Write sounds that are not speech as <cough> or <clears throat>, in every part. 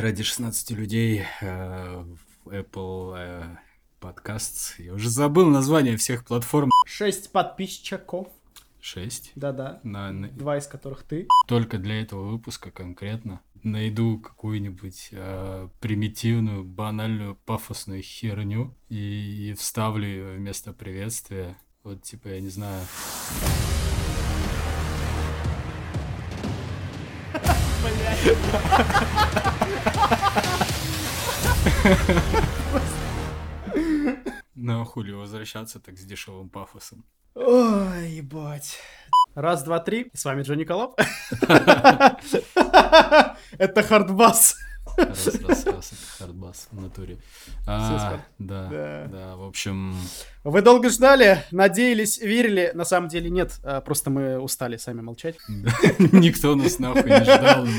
ради 16 людей э, в Apple э, Podcasts. Я уже забыл название всех платформ. Шесть подписчиков. Шесть. Да-да. На, на- Два из которых ты. только для этого выпуска конкретно найду какую-нибудь э, примитивную, банальную, пафосную херню и, и вставлю ее вместо приветствия. Вот, типа, я не знаю. <laughs> На хули возвращаться так с дешевым пафосом. Ой, ебать. Раз, два, три. С вами Джонни Колоб. <laughs> Это хардбас. Раз, раз, раз, хардбас в натуре. А, да, Да. да, в общем, Вы долго ждали, надеялись, верили. На самом деле нет. а, Просто мы устали сами молчать. <laughs> никто нас нахуй не ждал. <laughs>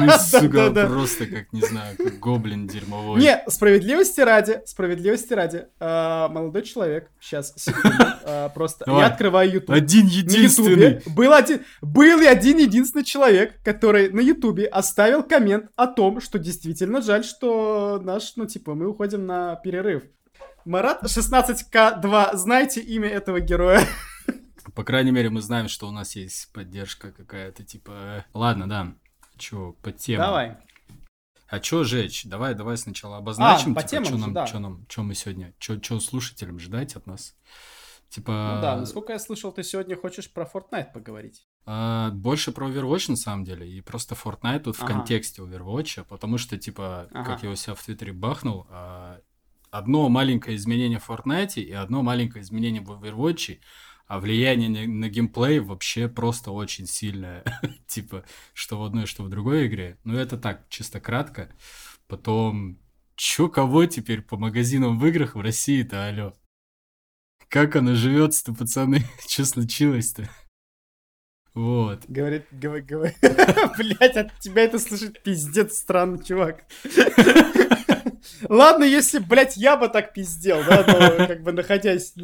Мы, сука, просто как, не знаю, как гоблин дерьмовой. Не, справедливости ради, справедливости ради. а, Молодой человек, сейчас, просто. Давай. Я открываю YouTube. Один единственный. Ютубе был один, был и один единственный человек, который на Ютубе оставил коммент о том, что действительно жаль, что наш, ну, типа, мы уходим на перерыв. Марат 16К2, знаете имя этого героя? По крайней мере, мы знаем, что у нас есть поддержка какая-то, типа... э, Ладно, да. Чё, по темам. Давай. А чё жечь? Давай, давай сначала обозначим, А, по типа, темам чё же, нам, да. чё нам, чё мы сегодня, чё, чё слушателям ждать от нас? Типа... Ну да, насколько я слышал, ты сегодня хочешь про Fortnite поговорить. А, больше про Overwatch на самом деле, и просто Fortnite тут в Ага. контексте Overwatch, потому что, типа, Ага. как я у себя в Твиттере бахнул, а, одно маленькое изменение в Fortnite и одно маленькое изменение в Overwatch, а влияние на, на геймплей вообще просто очень сильное. <laughs> типа, что в одной, что в другой игре. Ну, это так, чисто кратко. Потом, чё кого теперь по магазинам в играх в России-то, алё? Как оно живется-то, пацаны? <laughs> Чё случилось-то? Вот. Говорит, говорит, говорит. <laughs> Блять, от тебя это слышать пиздец странно, чувак. <laughs> Ладно, если, блядь, я бы так пиздел, да, как бы находясь...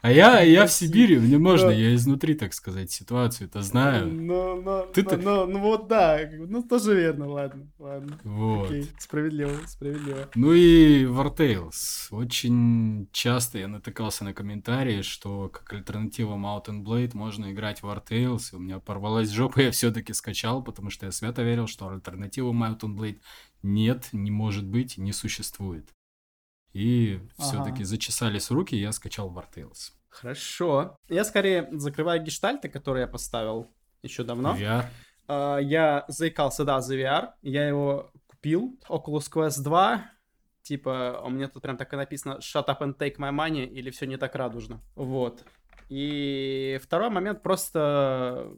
А я, <laughs> я в. Сибири, мне можно, я изнутри, так сказать, ситуацию-то знаю. Ну, ну, Ты-то- ну, ну, ну вот да, ну тоже верно, ладно, ладно. Вот. Окей, справедливо, справедливо. Ну и War Tales. Очень часто я натыкался на комментарии, что как альтернатива Mountain Blade можно играть в War Tales. И у меня порвалась жопа, <laughs> я все-таки скачал, потому что я свято верил, что альтернативы Mountain Blade нет, не может быть, не существует. И Ага. все-таки зачесались руки, и я скачал War Tales. Хорошо. Я скорее закрываю гештальты, которые я поставил еще давно. VR. А, я заикался, да, за VR. Я его купил. Oculus Quest 2. Типа, у меня тут прям так и написано Shut up and take my money или все не так радужно. Вот. И второй момент просто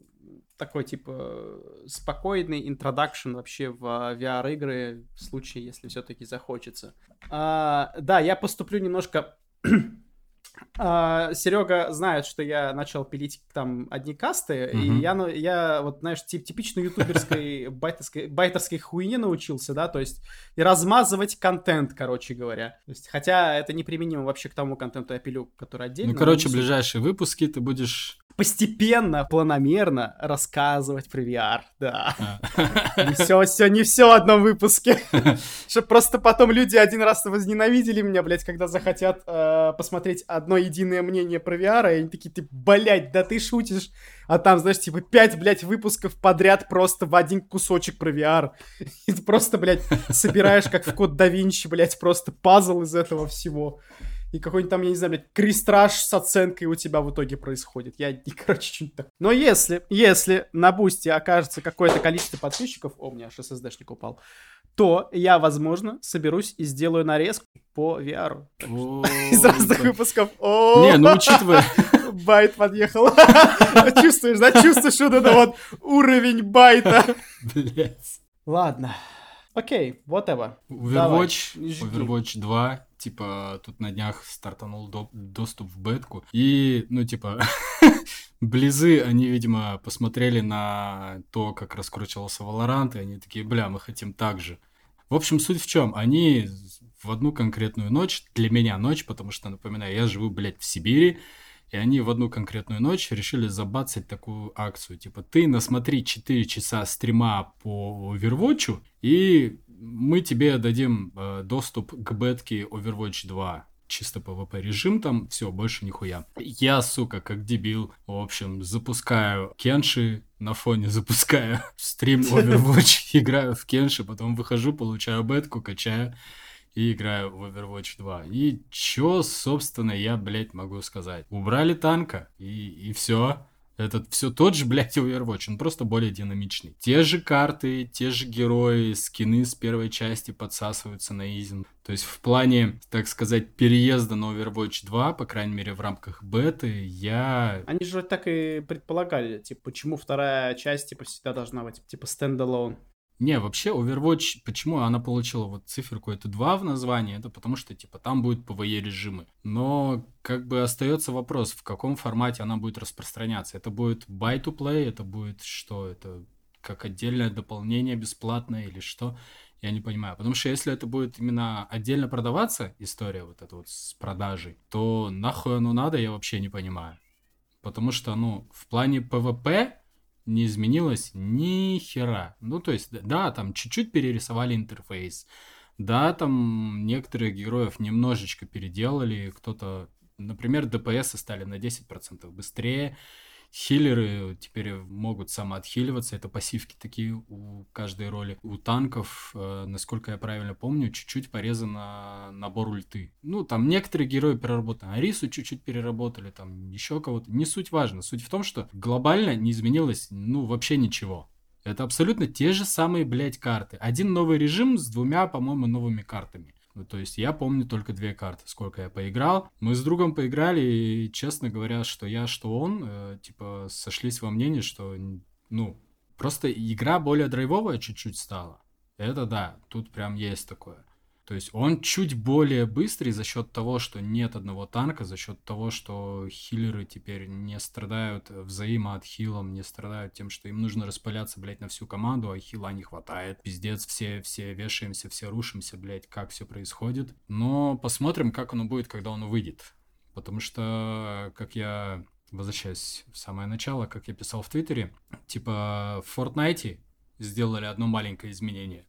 такой, типа, спокойный интродакшн вообще в VR-игры в случае, если все-таки захочется. А, да, я поступлю немножко... <clears throat> Серега знает, что я начал пилить там одни касты, Мгм. и я, ну, я вот, знаешь, тип, типичной ютуберской <laughs> байтерской, байтерской хуйне научился, да, то есть и размазывать контент, короче говоря. То есть, хотя это неприменимо вообще к тому контенту я пилю, который отдельно. Ну, короче, ближайшие выпуски ты будешь... Постепенно, планомерно рассказывать про VR, да. а, Не все, все, не все в одном выпуске. <laughs> Чтоб просто потом люди один раз возненавидели меня, блядь, когда захотят э, посмотреть одно единое мнение про VR, и они такие, ты, блядь, да ты шутишь. А там, знаешь, типа, пять, блядь, выпусков подряд просто в один кусочек про VR. <laughs> И ты просто, блядь, собираешь, как в Код да Винчи, блядь, просто пазл из этого всего. И какой-нибудь там, я не знаю, блядь, крестраж с оценкой у тебя в итоге происходит. Я, <laughs> и, короче, что-нибудь так. Но если, если на бусте окажется какое-то количество подписчиков, о, у меня аж SSD-шник упал, то я, возможно, соберусь и сделаю нарезку по VR. <laughs> Из разных выпусков. Не, ну учитывая... <laughs> Байт подъехал. Чувствуешь, да? Чувствуешь вот это вот уровень байта. Блять. Ладно. Окей, whatever. Overwatch. Overwatch 2, типа, тут на днях стартанул до- доступ в бетку. И, ну, типа, <laughs> Близы, они, видимо, посмотрели на то, как раскручивался Valorant, и они такие, бля, мы хотим так же. В общем, суть в чем? Они в одну конкретную ночь, для меня ночь, потому что, напоминаю, я живу, блядь, в Сибири, и они в одну конкретную ночь решили забацать такую акцию. Типа, ты насмотри 4 часа стрима по Overwatch, и мы тебе дадим э, доступ к бетке Overwatch 2 чисто PvP режим там, все, больше нихуя. Я, сука, как дебил, в общем, запускаю Кенши, на фоне <laughs> запускаю стрим <laughs> Overwatch, играю в Кенши, потом выхожу, получаю бетку, качаю и играю в Overwatch 2. И чё, собственно, я, блядь, могу сказать? Убрали танка, и, и все. Это все тот же, <laughs> блядь, Overwatch, он просто более динамичный. Те же карты, те же герои, скины с первой части подсасываются на изин. То есть в плане, так сказать, переезда на Overwatch 2, по крайней мере, в рамках беты, я... Они же так и предполагали, типа, почему вторая часть, типа, всегда должна быть, типа, стендалон. Не, вообще Overwatch, почему она получила вот циферку это 2 в названии, это потому что, типа, там будут PvE режимы. Но, как бы, остается вопрос, в каком формате она будет распространяться. Это будет buy-to-play, это будет что? Это как отдельное дополнение бесплатное или что? Я не понимаю. Потому что если это будет именно отдельно продаваться, история вот эта вот с продажей, то нахуй оно надо, я вообще не понимаю. Потому что, ну, в плане PvP не изменилось ни хера. Ну, то есть, да, там чуть-чуть перерисовали интерфейс. Да, там некоторых героев немножечко переделали. Кто-то, например, ДПС стали на 10% быстрее. Хиллеры теперь могут самоотхиливаться, это пассивки такие у каждой роли. У танков, э, насколько я правильно помню, чуть-чуть порезан набор ульты. Ну, там некоторые герои переработаны, Арису чуть-чуть переработали, там еще кого-то. Не суть важно. Суть в том, что глобально не изменилось, ну, вообще ничего. Это абсолютно те же самые, блядь, карты. Один новый режим с двумя, по-моему, новыми картами. То есть я помню только две карты, сколько я поиграл. Мы с другом поиграли, и, честно говоря, что я, что он, э, типа, сошлись во мнении, что, ну, просто игра более драйвовая чуть-чуть стала. Это да, тут прям есть такое. То есть он чуть более быстрый за счет того, что нет одного танка, за счет того, что хиллеры теперь не страдают взаимоотхилом, не страдают тем, что им нужно распыляться, блядь, на всю команду, а хила не хватает. Пиздец, все, все вешаемся, все рушимся, блядь, как все происходит. Но посмотрим, как оно будет, когда оно выйдет. Потому что, как я возвращаюсь в самое начало, как я писал в Твиттере, типа в Fortnite сделали одно маленькое изменение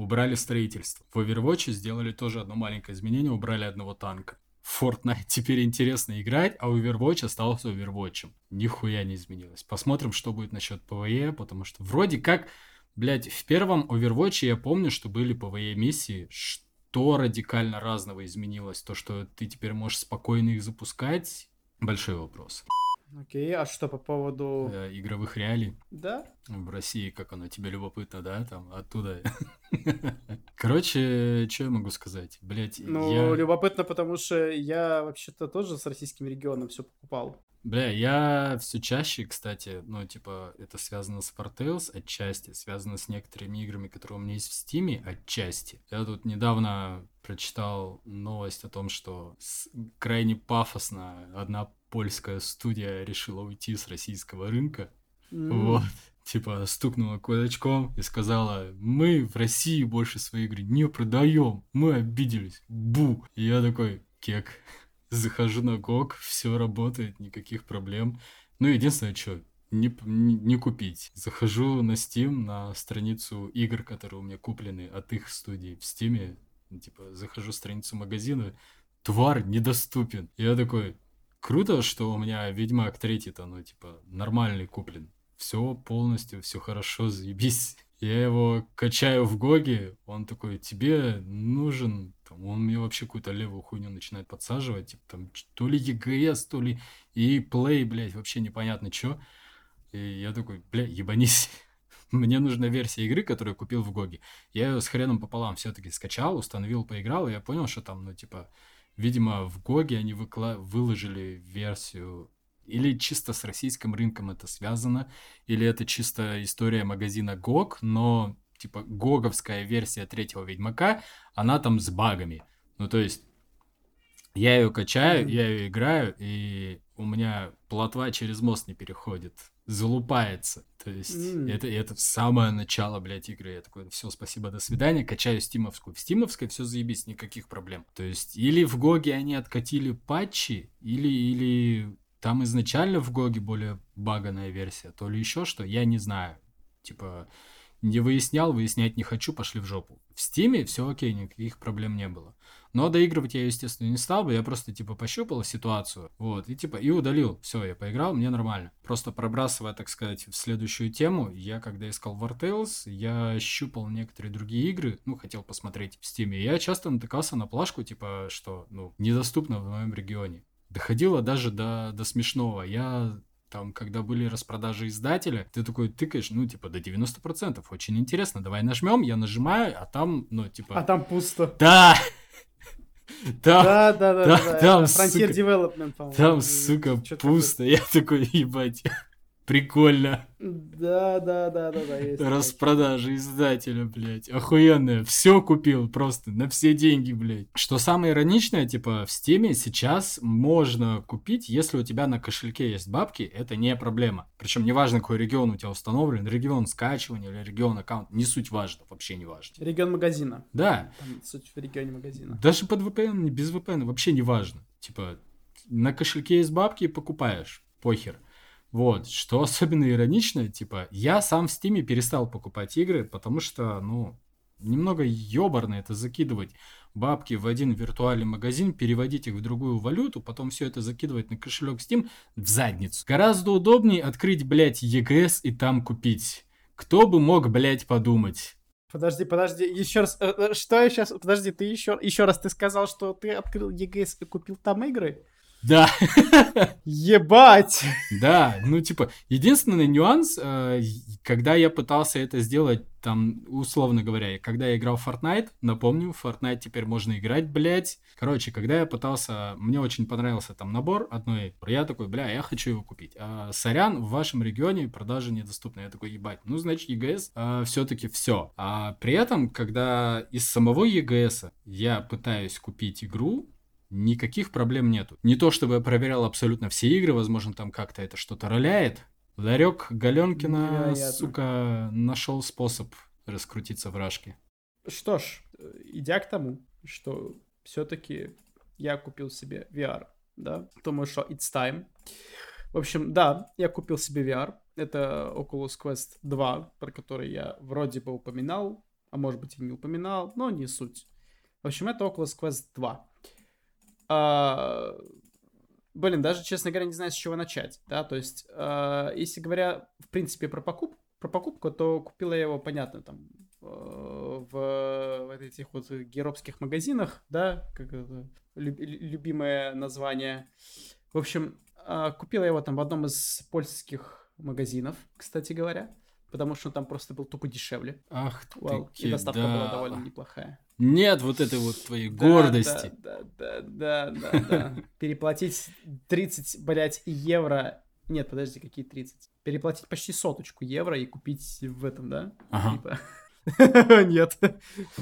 убрали строительство. В Overwatch сделали тоже одно маленькое изменение, убрали одного танка. В Fortnite <laughs> теперь интересно играть, а Overwatch остался Overwatch. Нихуя не изменилось. Посмотрим, что будет насчет PvE, потому что вроде как, блядь, в первом Overwatch я помню, что были PvE миссии, что радикально разного изменилось. То, что ты теперь можешь спокойно их запускать, большой вопрос. Окей, а что по поводу... Э, игровых реалий? Да. В России, как оно тебе любопытно, да, там, оттуда. <laughs> Короче, что я могу сказать? Блять, ну, я... любопытно, потому что я вообще-то тоже с российским регионом все покупал. Бля, я все чаще, кстати, ну, типа, это связано с Fartales отчасти, связано с некоторыми играми, которые у меня есть в Стиме отчасти. Я тут недавно прочитал новость о том, что крайне пафосно одна польская студия решила уйти с российского рынка. Mm. Вот. Типа стукнула кулачком и сказала, мы в России больше свои игры не продаем, мы обиделись, бу. И я такой, кек, захожу на ГОК, все работает, никаких проблем. Ну, единственное, что, не, не, не купить. Захожу на Steam, на страницу игр, которые у меня куплены от их студии в Steam, типа, захожу в страницу магазина, товар недоступен. Я такой, круто, что у меня Ведьмак 3-то, ну, типа, нормальный куплен. Все полностью, все хорошо, заебись. Я его качаю в GOG е, он такой, тебе нужен, там, он мне вообще какую-то левую хуйню начинает подсаживать, типа там то ли EGS, то ли EA Play, блядь, вообще непонятно что. И я такой, бля, ебанись. <laughs> Мне нужна версия игры, которую я купил в GOG е. Я ее с хреном пополам все-таки скачал, установил, поиграл, и я понял, что там, ну, типа, Видимо, в Гоге они выкла... выложили версию. Или чисто с российским рынком это связано, или это чисто история магазина GOG, но типа гоговская версия третьего Ведьмака, она там с багами. Ну, то есть, я ее качаю, я ее играю, и у меня плотва через мост не переходит залупается. То есть mm. это, это самое начало, блядь, игры. Я такой, все, спасибо, до свидания, качаю стимовскую. В стимовской все заебись, никаких проблем. То есть или в GOG е они откатили патчи, или, или там изначально в GOG е более баганая версия, то ли еще что, я не знаю. Типа, не выяснял, выяснять не хочу, пошли в жопу. В Steam е все окей, никаких проблем не было. Но доигрывать я, естественно, не стал бы, я просто, типа, пощупал ситуацию, вот, и, типа, и удалил. Все, я поиграл, мне нормально. Просто пробрасывая, так сказать, в следующую тему, я, когда искал Wartales, я щупал некоторые другие игры, ну, хотел посмотреть в Steam е, и я часто натыкался на плашку, типа, что, ну, недоступно в моем регионе. Доходило даже до, до смешного. Я там, когда были распродажи издателя, ты такой тыкаешь, ну, типа, до 90%. Очень интересно, давай нажмем, я нажимаю, а там, ну, типа... А там пусто. Да! Там, да, да, да, там, да, там, Frontier сука, Development, по-моему. Там, сука, пусто. Я такой, ебать, прикольно. Да, да, да, да, да. есть такое. Распродажа издателя, блядь. Охуенная. Все купил просто на все деньги, блядь. Что самое ироничное, типа, в Стиме сейчас можно купить, если у тебя на кошельке есть бабки, это не проблема. Причем неважно, какой регион у тебя установлен, регион скачивания или регион аккаунт, не суть важно, вообще не важно. Регион магазина. Да, Там суть в регионе магазина. даже под VPN, без VPN, вообще не важно. Типа, на кошельке есть бабки, покупаешь, похер. Вот, что особенно иронично, типа, я сам в Стиме перестал покупать игры, потому что, ну, немного ёбарно это закидывать бабки в один виртуальный магазин, переводить их в другую валюту, потом все это закидывать на кошелек Steam в задницу. Гораздо удобнее открыть, блядь, EGS и там купить. Кто бы мог, блядь, подумать? Подожди, подожди, еще раз, э, э, что я сейчас, подожди, ты еще, еще раз, ты сказал, что ты открыл EGS и купил там игры? Да, Ебать! да, ну типа, единственный нюанс, э, когда я пытался это сделать, там, условно говоря, когда я играл в Fortnite, напомню, в Fortnite теперь можно играть, блядь. Короче, когда я пытался, мне очень понравился там набор одной, я такой, бля, я хочу его купить. А, сорян, в вашем регионе продажа недоступна. Я такой, ебать, ну, значит, EGS все-таки все. А при этом, когда из самого EGS я пытаюсь купить игру, никаких проблем нету. Не то, чтобы я проверял абсолютно все игры, возможно, там как-то это что-то роляет. Ларек Галенкина, Невероятно. сука, нашел способ раскрутиться в рашке. Что ж, э, идя к тому, что все-таки я купил себе VR, да, думаю, что it's time. В общем, да, я купил себе VR. Это Oculus Quest 2, про который я вроде бы упоминал, а может быть и не упоминал, но не суть. В общем, это Oculus Quest 2. А, блин, даже, честно говоря, не знаю, с чего начать, да, то есть, а, если говоря, в принципе, про, покуп, про покупку, то купила я его, понятно, там, э, в, в этих вот геробских магазинах, да, как это, люб- любимое название. В общем, а, купила я его там в одном из польских магазинов, кстати говоря, потому что он там просто был только дешевле. Ах ты и доставка была кидала. довольно неплохая. Нет вот этой вот твоей Да, гордости. Да, да, да, да, да. Переплатить 30, блядь, евро. Нет, подожди, какие 30? Переплатить почти соточку евро и купить в этом, да? Ага. Типа. <laughs> Нет.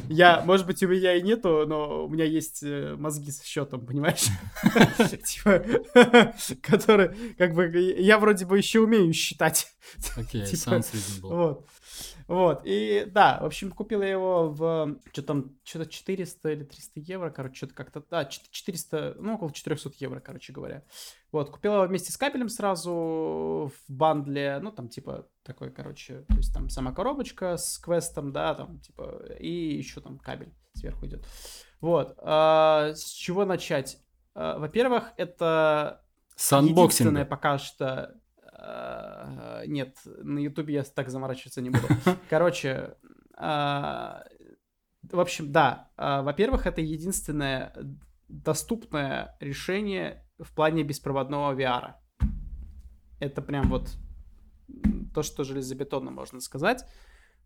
Я, может быть, у меня и нету, но у меня есть э, мозги с счетом, понимаешь? <laughs> Типа, <laughs> которые, как бы, я вроде бы еще умею считать. Окей, Типа, sounds reasonable. Вот. Вот, и да, в общем, купил я его в, что там, что-то 400 или 300 евро, короче, что-то как-то, да, чет- 400, ну, около 400 евро, короче говоря. Вот, купил его вместе с кабелем сразу в бандле, ну, там, типа, такой, короче, то есть там сама коробочка с квестом, да, там, типа, и еще там кабель сверху идет. Вот, а, с чего начать? А, во-первых, это с unboxing. Единственное пока что... э, Нет, на Ютубе я так заморачиваться не буду. <laughs> Короче, а, в общем, да. а, Во-первых, это единственное доступное решение в плане беспроводного VR. Это прям вот то, что железобетонно можно сказать.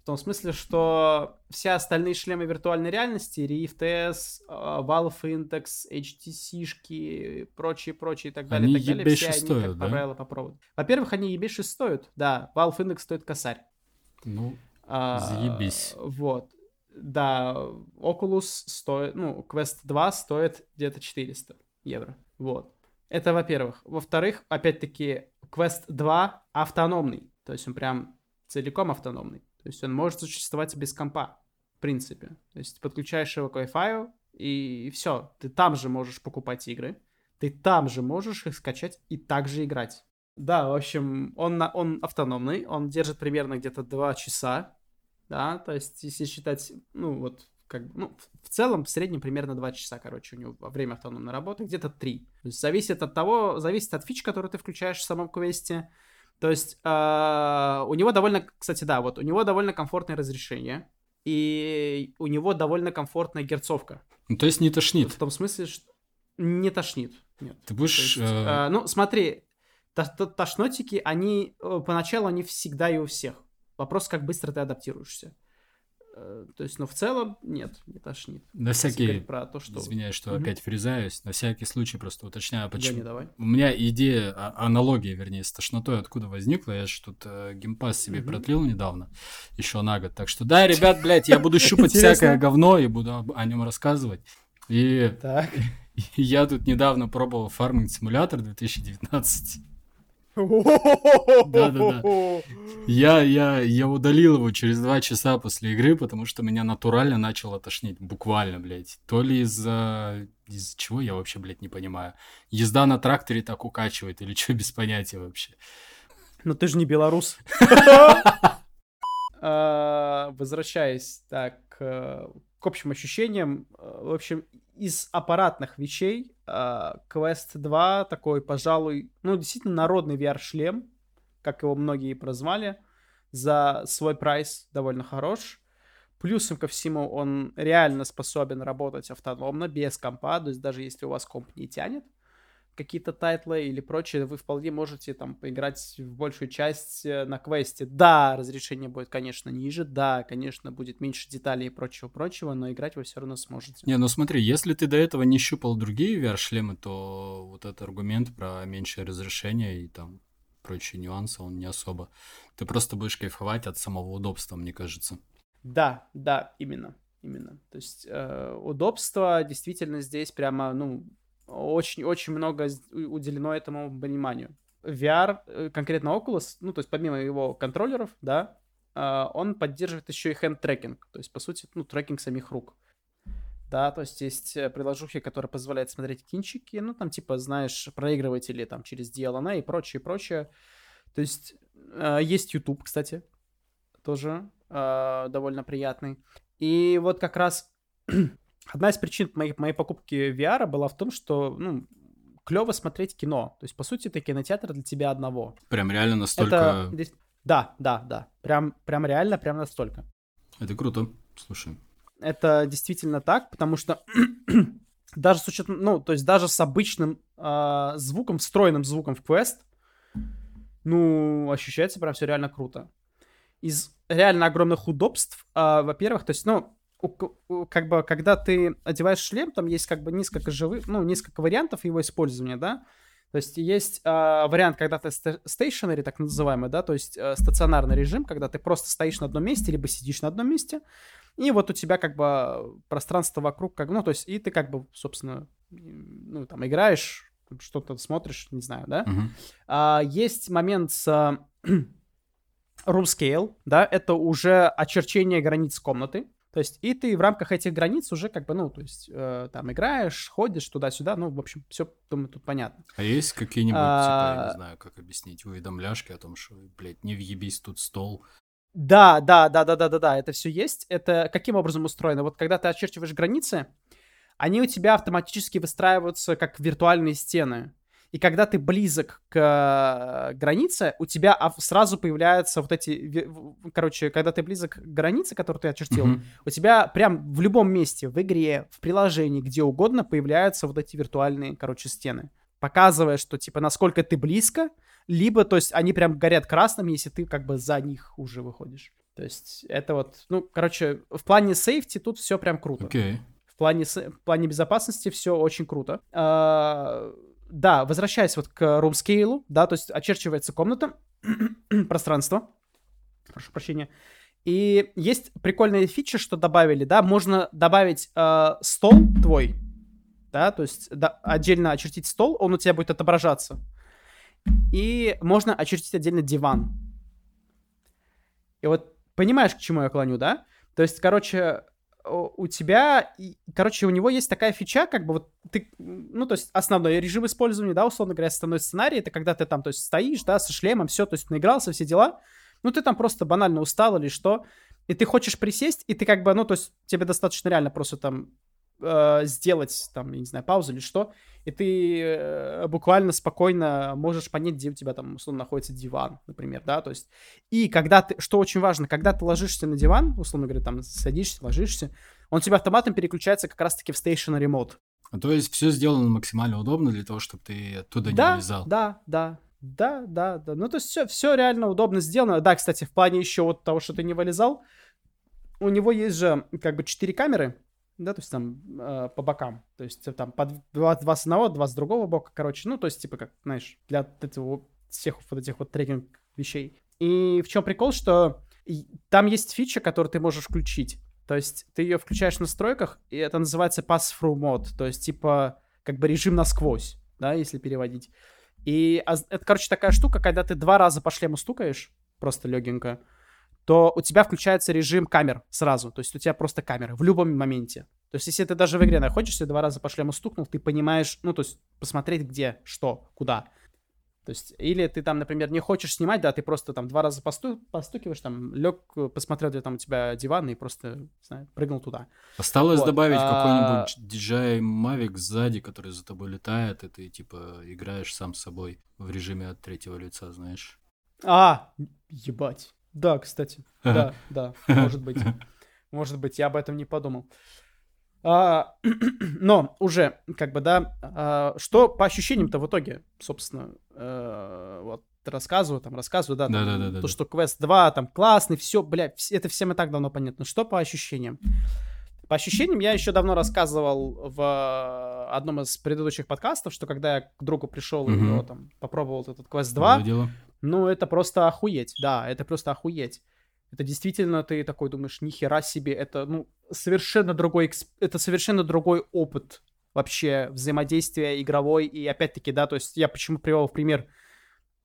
В том смысле, что все остальные шлемы виртуальной реальности, Rift S, э, Valve Index, HTC-шки, прочие, прочие и так далее, Они так далее, все они, стоят, как да? правило, по проводу. Во-первых, они ебейше стоят, да, Valve Index стоит косарь. Ну, А, Заебись. Вот. Да, Oculus стоит, ну, Quest 2 стоит где-то 400 евро. Вот. Это во-первых. Во-вторых, опять-таки, Quest 2 автономный. То есть он прям целиком автономный. То есть он может существовать без компа, в принципе. То есть подключаешь его к Wi-Fi, и все. Ты там же можешь покупать игры. Ты там же можешь их скачать и также играть. Да, в общем, он, на- он автономный, он держит примерно где-то 2 часа, да, то есть если считать, ну вот, как, ну, в целом, в среднем примерно 2 часа, короче, у него время автономной работы, где-то 3. То есть зависит от того, зависит от фич, которые ты включаешь в самом квесте. То есть э, у него довольно, кстати, да, вот у него довольно комфортное разрешение, и у него довольно комфортная герцовка. Ну, то есть не тошнит? В том смысле, что не тошнит, нет. Ты будешь... Есть, э... Э, ну, смотри, тошнотики, они, э, поначалу они всегда и у всех. Вопрос, как быстро ты адаптируешься. Э, то есть, но в целом нет, не тошнит. На всякий... Про то, что... Извиняюсь, что угу. опять фрезаюсь. На всякий случай просто уточняю, почему... не давай. У меня идея, а, аналогия, вернее, с тошнотой откуда возникла. Я же тут э, геймпас себе угу. продлил недавно, еще на год. Так что да, ребят, блядь, я буду щупать всякое говно и буду о нем рассказывать. И... <laughs> Я тут недавно пробовал фарминг симулятор 2019. Да-да-да. <laughs> Я, я, я удалил его через два часа после игры, потому что меня натурально начало тошнить. Буквально, блядь. То ли из-за... Из чего я вообще, блядь, не понимаю. Езда на тракторе так укачивает или что, без понятия вообще. Ну ты же не белорус. <laughs> А, возвращаясь так к общим ощущениям, в общем, из аппаратных вещей uh, Quest 2 такой, пожалуй, ну, действительно народный VR-шлем, как его многие прозвали, за свой прайс довольно хорош. Плюсом ко всему, он реально способен работать автономно, без компа, то есть даже если у вас комп не тянет, какие-то тайтлы или прочее, вы вполне можете там поиграть в большую часть э, на квесте. Да, разрешение будет, конечно, ниже, да, конечно, будет меньше деталей и прочего-прочего, но играть вы все равно сможете. Не, ну смотри, если ты до этого не щупал другие VR-шлемы, то вот этот аргумент про меньшее разрешение и там прочие нюансы, он не особо. Ты просто будешь кайфовать от самого удобства, мне кажется. Да, да, именно, именно. То есть э, удобство действительно здесь прямо, ну, очень-очень много уделено этому вниманию. VR, э, конкретно Oculus, ну, то есть помимо его контроллеров, да, а, он поддерживает еще и hand-трекинг, то есть, по сути, ну, трекинг самих рук. Да, то есть есть э, приложухи, которые позволяют смотреть кинчики, ну, там, типа, знаешь, проигрыватели там через DLNA и прочее, прочее. То есть э, есть YouTube, кстати, тоже довольно приятный. И вот как раз одна из причин моей, моей покупки VR была в том, что, ну, клево смотреть кино. То есть, по сути, это кинотеатр для тебя одного. Прям реально настолько... Это... Да, да, да. Прям, прям реально, прям настолько. Это круто. Слушай. Это действительно так, потому что <clears throat> даже с учетом, ну, то есть даже с обычным э, звуком, встроенным звуком в Quest, ну, ощущается прям все реально круто. Из реально огромных удобств, э, во-первых, то есть, ну, как бы, когда ты одеваешь шлем, там есть как бы несколько живых, ну, несколько вариантов его использования, да. То есть есть э, вариант, когда ты stationary, так называемый, да, то есть э, стационарный режим, когда ты просто стоишь на одном месте, либо сидишь на одном месте, и вот у тебя как бы пространство вокруг, как, ну, то есть и ты как бы, собственно, ну, там играешь, что-то смотришь, не знаю, да. Uh-huh. А, есть момент с <clears throat> room scale, да, это уже очерчение границ комнаты. То есть, и ты в рамках этих границ уже как бы, ну, то есть, э, там играешь, ходишь туда-сюда, ну, в общем, все, думаю, тут понятно. А есть какие-нибудь, а... типа, я не знаю, как объяснить, уведомляшки о том, что, блядь, не въебись тут стол? Да, да, да, да, да, да, да, это все есть. Это каким образом устроено? Вот когда ты очерчиваешь границы, они у тебя автоматически выстраиваются как виртуальные стены. И когда ты близок к э, границе, у тебя сразу появляются вот эти... Короче, когда ты близок к границе, которую ты очертил, mm-hmm. у тебя прям в любом месте, в игре, в приложении, где угодно, появляются вот эти виртуальные, короче, стены. Показывая, что, типа, насколько ты близко, либо, то есть, они прям горят красным, если ты как бы за них уже выходишь. То есть, это вот, ну, короче, в плане сейфти тут все прям круто. Okay. В плане, в плане безопасности все очень круто. А, да, возвращаясь вот к room scale, да, то есть очерчивается комната, <clears throat> пространство, прошу прощения, и есть прикольная фича, что добавили, да, можно добавить э, стол твой, да, то есть да, отдельно очертить стол, он у тебя будет отображаться, и можно очертить отдельно диван. И вот понимаешь, к чему я клоню, да? То есть, короче, у тебя, короче, у него есть такая фича, как бы вот ты, ну, то есть основной режим использования, да, условно говоря, основной сценарий, это когда ты там, то есть стоишь, да, со шлемом, все, то есть наигрался, все дела, ну, ты там просто банально устал или что, и ты хочешь присесть, и ты как бы, ну, то есть тебе достаточно реально просто там э, сделать, там, я не знаю, паузу или что, и ты э, буквально спокойно можешь понять, где у тебя там, условно, находится диван, например, да, то есть, и когда ты, что очень важно, когда ты ложишься на диван, условно говоря, там, садишься, ложишься, он у тебя автоматом переключается как раз-таки в stationary mode. А то есть все сделано максимально удобно для того, чтобы ты оттуда да, не вылезал. Да, да, да, да, да. Ну, то есть все, все реально удобно сделано. Да, кстати, в плане еще вот того, что ты не вылезал, у него есть же как бы четыре камеры, да, то есть там э, по бокам, то есть там по два, два с одного, два с другого бока, короче, ну, то есть типа как, знаешь, для этого, всех вот этих вот трекинг вещей. И в чем прикол, что там есть фича, которую ты можешь включить. То есть ты ее включаешь в настройках, и это называется pass-through mode, то есть типа как бы режим насквозь, да, если переводить. И это, короче, такая штука, когда ты два раза по шлему стукаешь, просто легенько, то у тебя включается режим камер сразу. То есть у тебя просто камера в любом моменте. То есть если ты даже в игре находишься, два раза по шлему стукнул, ты понимаешь, ну, то есть посмотреть где, что, куда. То есть, или ты там, например, не хочешь снимать, да, ты просто там два раза посту постукиваешь, там, лег, посмотрел, где там у тебя диван, и просто, не знаю, прыгнул туда. Осталось вот. добавить а... какой-нибудь DJI Mavic сзади, который за тобой летает, и ты, типа, играешь сам с собой в режиме от третьего лица, знаешь. А, ебать. Да, кстати. Да, да, может быть. <laughs> Может быть, я об этом не подумал. А, <clears throat> но уже, как бы, да, а, что по ощущениям-то в итоге, собственно, а, вот рассказываю, там, рассказываю, да, да, да, да, то, да. что квест 2, там, классный, все, блядь, это всем и так давно понятно. Что по ощущениям? По ощущениям, я еще давно рассказывал в одном из предыдущих подкастов, что когда я к другу пришел угу. и его, там, попробовал этот квест 2, ну, это просто охуеть, да, это просто охуеть. Это действительно ты такой думаешь, нихера себе, это, ну, совершенно другой, это совершенно другой опыт вообще взаимодействия игровой. И опять-таки, да, то есть я почему привел в пример,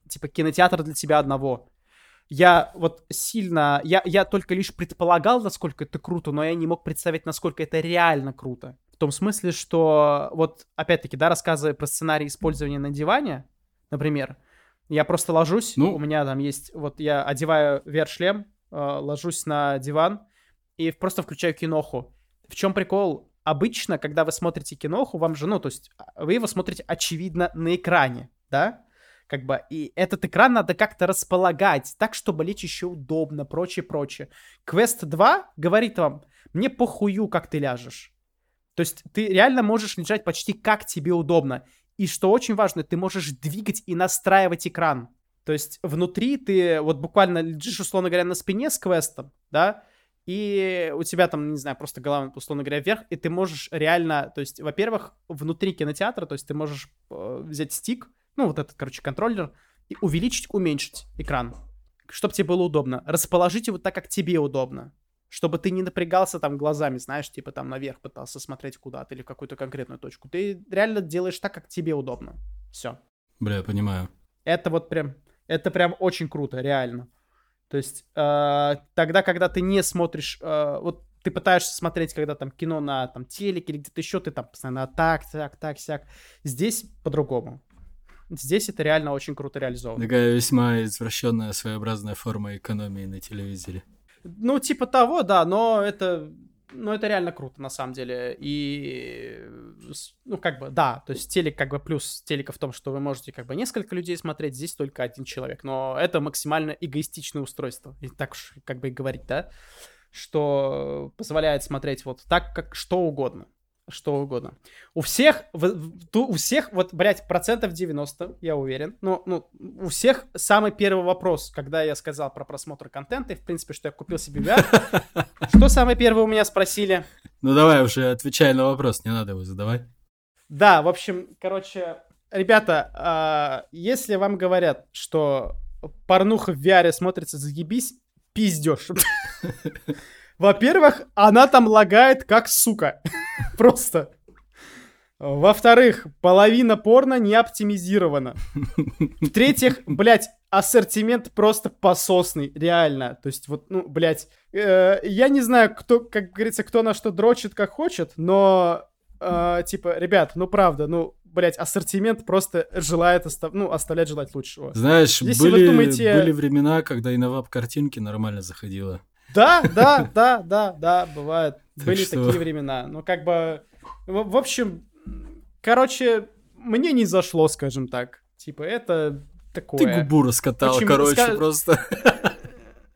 типа, кинотеатр для тебя одного. Я вот сильно, я, я только лишь предполагал, насколько это круто, но я не мог представить, насколько это реально круто. В том смысле, что вот, опять-таки, да, рассказывая про сценарий использования на диване, например, я просто ложусь, ну... у меня там есть, вот я одеваю VR-шлем, э, ложусь на диван и просто включаю киноху. В чем прикол? Обычно, когда вы смотрите киноху, вам же, ну, то есть а, вы его смотрите очевидно на экране, да? Как бы, и этот экран надо как-то располагать, так, чтобы лечь еще удобно, прочее, прочее. Квест 2 говорит вам, мне похую, как ты ляжешь. То есть ты реально можешь лежать почти как тебе удобно. И что очень важно, ты можешь двигать и настраивать экран. То есть внутри ты вот буквально лежишь, условно говоря, на спине с квестом, да, и у тебя там, не знаю, просто голова, условно говоря, вверх, и ты можешь реально, то есть, во-первых, внутри кинотеатра, то есть ты можешь э, взять стик, ну, вот этот, короче, контроллер, и увеличить, уменьшить экран, чтобы тебе было удобно. Расположить его так, как тебе удобно чтобы ты не напрягался там глазами, знаешь, типа там наверх пытался смотреть куда-то или в какую-то конкретную точку. Ты реально делаешь так, как тебе удобно. Все. Бля, понимаю. Это вот прям, это прям очень круто, реально. То есть э, тогда, когда ты не смотришь, э, вот ты пытаешься смотреть, когда там кино на там телеке или где-то еще, ты там постоянно так, так, так, сяк. Здесь по-другому. Здесь это реально очень круто реализовано. Такая весьма извращенная своеобразная форма экономии на телевизоре. Ну, типа того, да, но это ну, это реально круто, на самом деле. И, ну, как бы, да, то есть телек, как бы, плюс телека в том, что вы можете, как бы, несколько людей смотреть, здесь только один человек. Но это максимально эгоистичное устройство. И так уж, как бы, и говорить, да, что позволяет смотреть вот так, как что угодно что угодно. У всех, у всех, вот, блядь, процентов 90, я уверен, ну, ну, у всех самый первый вопрос, когда я сказал про просмотр контента, и, в принципе, что я купил себе VR, <laughs> что самое первое у меня спросили? Ну, давай уже отвечай на вопрос, не надо его задавать. Да, в общем, короче, ребята, а, если вам говорят, что порнуха в VR смотрится заебись, пиздешь. <laughs> Во-первых, она там лагает как сука. <laughs> Просто. Во-вторых, половина порно не оптимизирована. В-третьих, блядь, ассортимент просто пососный, реально. То есть вот, ну, блядь, э, я не знаю, кто, как говорится, кто на что дрочит, как хочет, но, э, типа, ребят, ну, правда, ну, блядь, ассортимент просто желает, остав... ну, оставлять желать лучшего. Знаешь, Если были, думаете... были времена, когда и на веб-картинки нормально заходило. Да, да, да, да, да, бывает. Были такие времена. Ну, как бы, в общем, короче, мне не зашло, скажем так. Типа, это такое... Ты губу раскатал, короче, просто.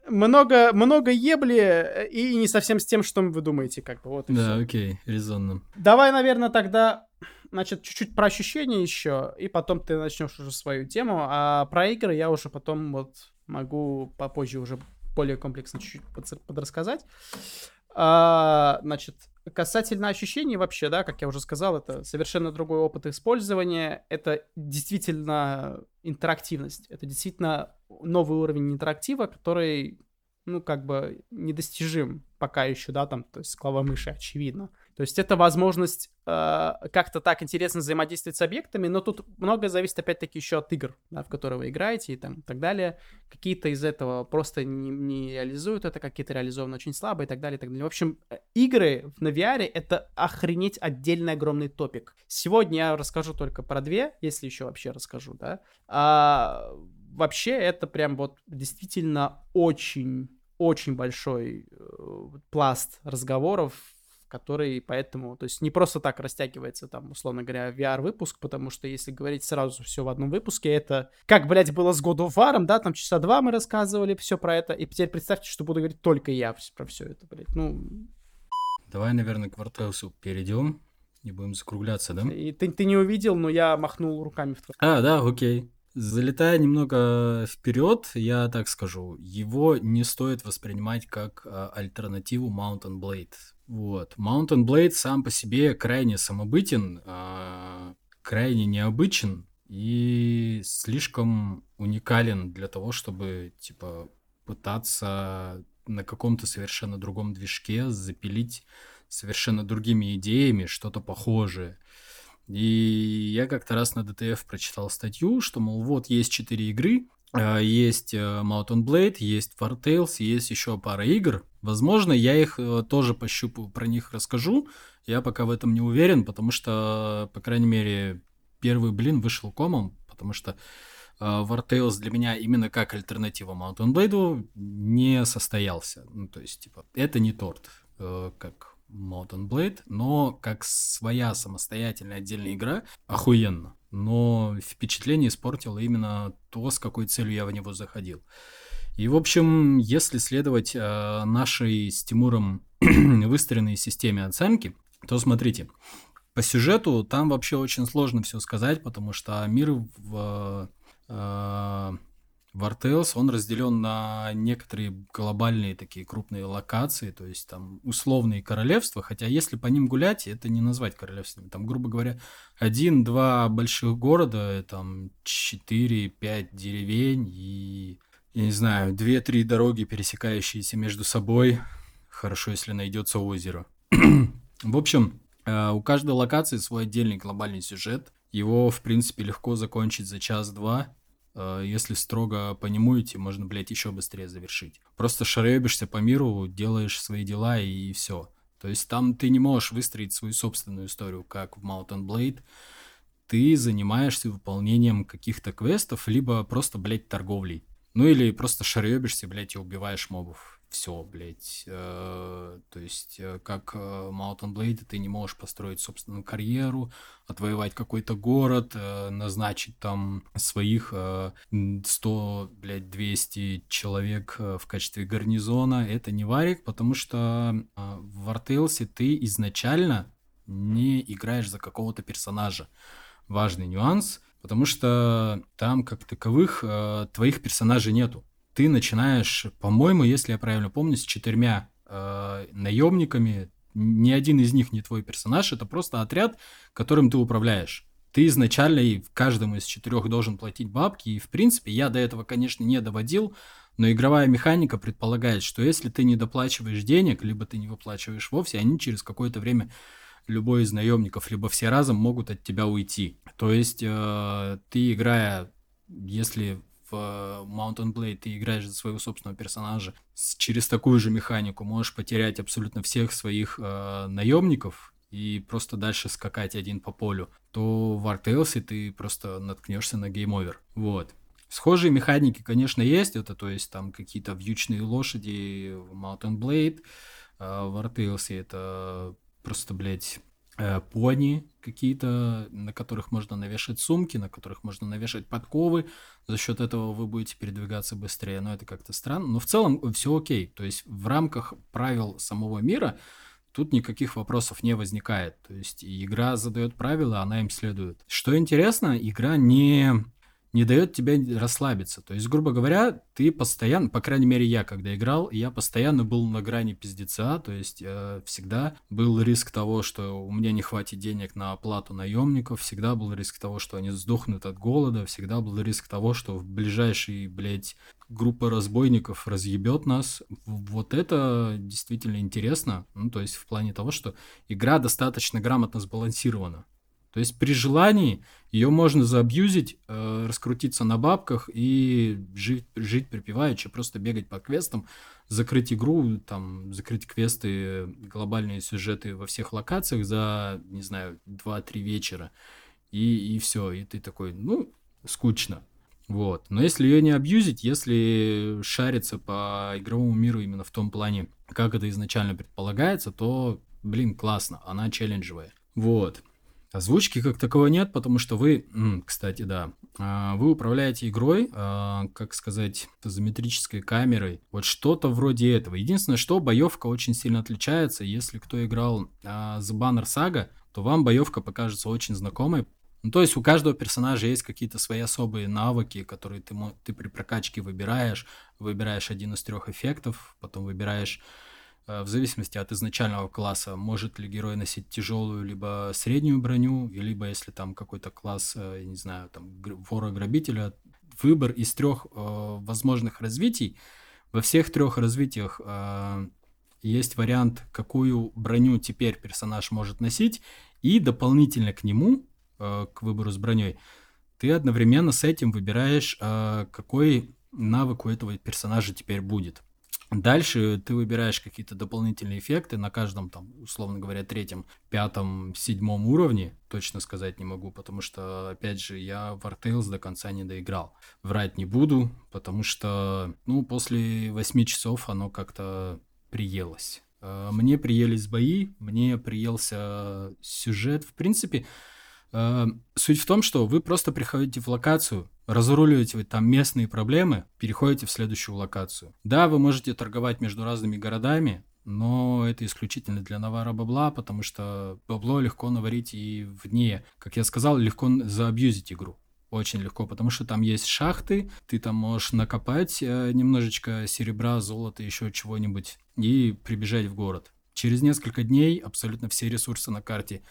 Много, много ебли и не совсем с тем, что вы думаете, как бы, вот Да, окей, резонно. Давай, наверное, тогда значит, чуть-чуть про ощущения еще, и потом ты начнешь уже свою тему, а про игры я уже потом вот могу попозже уже более комплексно чуть-чуть подрассказать. А, значит, касательно ощущений вообще, да, как я уже сказал, это совершенно другой опыт использования, это действительно интерактивность, это действительно новый уровень интерактива, который, ну, как бы недостижим пока еще, да, там, то есть с клавомыши, очевидно. То есть это возможность э, как-то так интересно взаимодействовать с объектами, но тут многое зависит опять-таки еще от игр, да, в которые вы играете и там, так далее. Какие-то из этого просто не, не реализуют это, какие-то реализованы очень слабо и так далее, и так далее. В общем, э, игры на VR это охренеть отдельный огромный топик. Сегодня я расскажу только про две, если еще вообще расскажу, да. А, вообще это прям вот действительно очень очень большой э, пласт разговоров который поэтому, то есть не просто так растягивается там, условно говоря, VR-выпуск, потому что если говорить сразу все в одном выпуске, это как, блядь, было с God of War, да, там часа два мы рассказывали все про это, и теперь представьте, что буду говорить только я про все это, блядь, ну... Давай, наверное, к Вартеусу перейдем и будем закругляться, да? И ты, ты не увидел, но я махнул руками в твой... А, да, окей. Залетая немного вперед, я так скажу, его не стоит воспринимать как а, альтернативу Mountain Blade. Вот. Mountain Blade сам по себе крайне самобытен, а, крайне необычен и слишком уникален для того, чтобы, типа, пытаться на каком-то совершенно другом движке запилить совершенно другими идеями что-то похожее. И я как-то раз на DTF прочитал статью, что, мол, вот есть четыре игры, а, есть э, Mountain Blade, есть War Tales, есть еще пара игр. Возможно, я их э, тоже пощупаю, про них расскажу. Я пока в этом не уверен, потому что, по крайней мере, первый блин вышел комом, потому что э, War Tales для меня именно как альтернатива Mountain Blade не состоялся. Ну, то есть, типа, это не торт, как Mountain Blade, но как своя самостоятельная отдельная игра охуенно. Но впечатление испортило именно то, с какой целью я в него заходил. И, в общем, если следовать э, нашей с Тимуром <clears throat> выстроенной системе оценки, то смотрите, по сюжету там вообще очень сложно все сказать, потому что мир в э, Вартелс, он разделен на некоторые глобальные такие крупные локации, то есть там условные королевства, хотя если по ним гулять, это не назвать королевствами. Там, грубо говоря, один-два больших города, там четыре-пять деревень и, я не знаю, две-три дороги, пересекающиеся между собой. Хорошо, если найдется озеро. <clears throat> В общем, э, у каждой локации свой отдельный глобальный сюжет. Его, в принципе, легко закончить за час-два Э, если строго по нему идти, можно, блядь, еще быстрее завершить. Просто шаребишься по миру, делаешь свои дела и все. То есть там ты не можешь выстроить свою собственную историю, как в Mountain Blade. Ты занимаешься выполнением каких-то квестов, либо просто, блядь, торговлей. Ну или просто шаребишься, блядь, и убиваешь мобов все, блядь. Э, то есть, э, как э, Mountain Blade, ты не можешь построить собственную карьеру, отвоевать какой-то город, назначить там своих э, 100, блядь, 200 человек в качестве гарнизона. Это не варик, потому что э, в Артейлсе ты изначально не играешь за какого-то персонажа. Важный нюанс, потому что там, как таковых, твоих персонажей нету ты начинаешь, по-моему, если я правильно помню, с четырьмя э, наемниками. Ни один из них не твой персонаж, это просто отряд, которым ты управляешь. Ты изначально и каждому из четырех должен платить бабки, и в принципе я до этого, конечно, не доводил, но игровая механика предполагает, что если ты не доплачиваешь денег, либо ты не выплачиваешь вовсе, они через какое-то время любой из наемников, либо все разом могут от тебя уйти. То есть э, ты играя, если в Mount and Blade ты играешь за своего собственного персонажа, через такую же механику можешь потерять абсолютно всех своих э, наемников и просто дальше скакать один по полю, то в Ark ты просто наткнешься на game over. Вот. Схожие механики, конечно, есть. Это, то есть, там какие-то вьючные лошади в Mount and Blade, а в Artales это просто, блядь, э, пони какие-то, на которых можно навешать сумки, на которых можно навешать подковы. За счет этого вы будете передвигаться быстрее. Но это как-то странно. Но в целом все окей. То есть в рамках правил самого мира тут никаких вопросов не возникает. То есть игра задает правила, она им следует. Что интересно, игра не не дает тебе расслабиться. То есть, грубо говоря, ты постоянно, по крайней мере, я, когда играл, я постоянно был на грани пиздеца, то есть э, всегда был риск того, что у меня не хватит денег на оплату наемников, всегда был риск того, что они сдохнут от голода, всегда был риск того, что в ближайший, блядь, группа разбойников разъебет нас. Вот это действительно интересно. Ну, то есть в плане того, что игра достаточно грамотно сбалансирована. То есть при желании ее можно заабьюзить, э, раскрутиться на бабках и жить, жить припеваючи, просто бегать по квестам, закрыть игру, там, закрыть квесты, глобальные сюжеты во всех локациях за, не знаю, 2-3 вечера. И, и все, и ты такой, ну, скучно. Вот. Но если ее не абьюзить, если шариться по игровому миру именно в том плане, как это изначально предполагается, то, блин, классно, она челленджевая. Вот. Озвучки как таковой нет, потому что вы, кстати, да, а, вы управляете игрой, а, как сказать, изометрической камерой. Вот что-то вроде этого. Единственное, что боевка очень сильно отличается. Если кто играл а, The Banner Saga, то вам боевка покажется очень знакомой. Ну, то есть у каждого персонажа есть какие-то свои особые навыки, которые ты, ты при прокачке выбираешь. Выбираешь один из трех эффектов, потом выбираешь в зависимости от изначального класса, может ли герой носить тяжелую либо среднюю броню, либо если там какой-то класс, э, я не знаю, там вора-грабителя, выбор из трех э, возможных развитий. Во всех трех развитиях э, есть вариант, какую броню теперь персонаж может носить, и дополнительно к нему, э, к выбору с броней, ты одновременно с этим выбираешь, э, какой навык у этого персонажа теперь будет. Дальше ты выбираешь какие-то дополнительные эффекты на каждом, там, условно говоря, третьем, пятом, седьмом уровне. Точно сказать не могу, потому что, опять же, я в Artales до конца не доиграл. Врать не буду, потому что, ну, после восьми часов оно как-то приелось. Э, мне приелись бои, мне приелся сюжет. В принципе, э, суть в том, что вы просто приходите в локацию, разруливаете там местные проблемы, переходите в следующую локацию. Да, вы можете торговать между разными городами, но это исключительно для навара бабла, потому что бабло легко наварить и вне. Как я сказал, легко заабьюзить игру. Очень легко, потому что там есть шахты, ты там можешь накопать э, немножечко серебра, золота, еще чего-нибудь и прибежать в город. Через несколько дней абсолютно все ресурсы на карте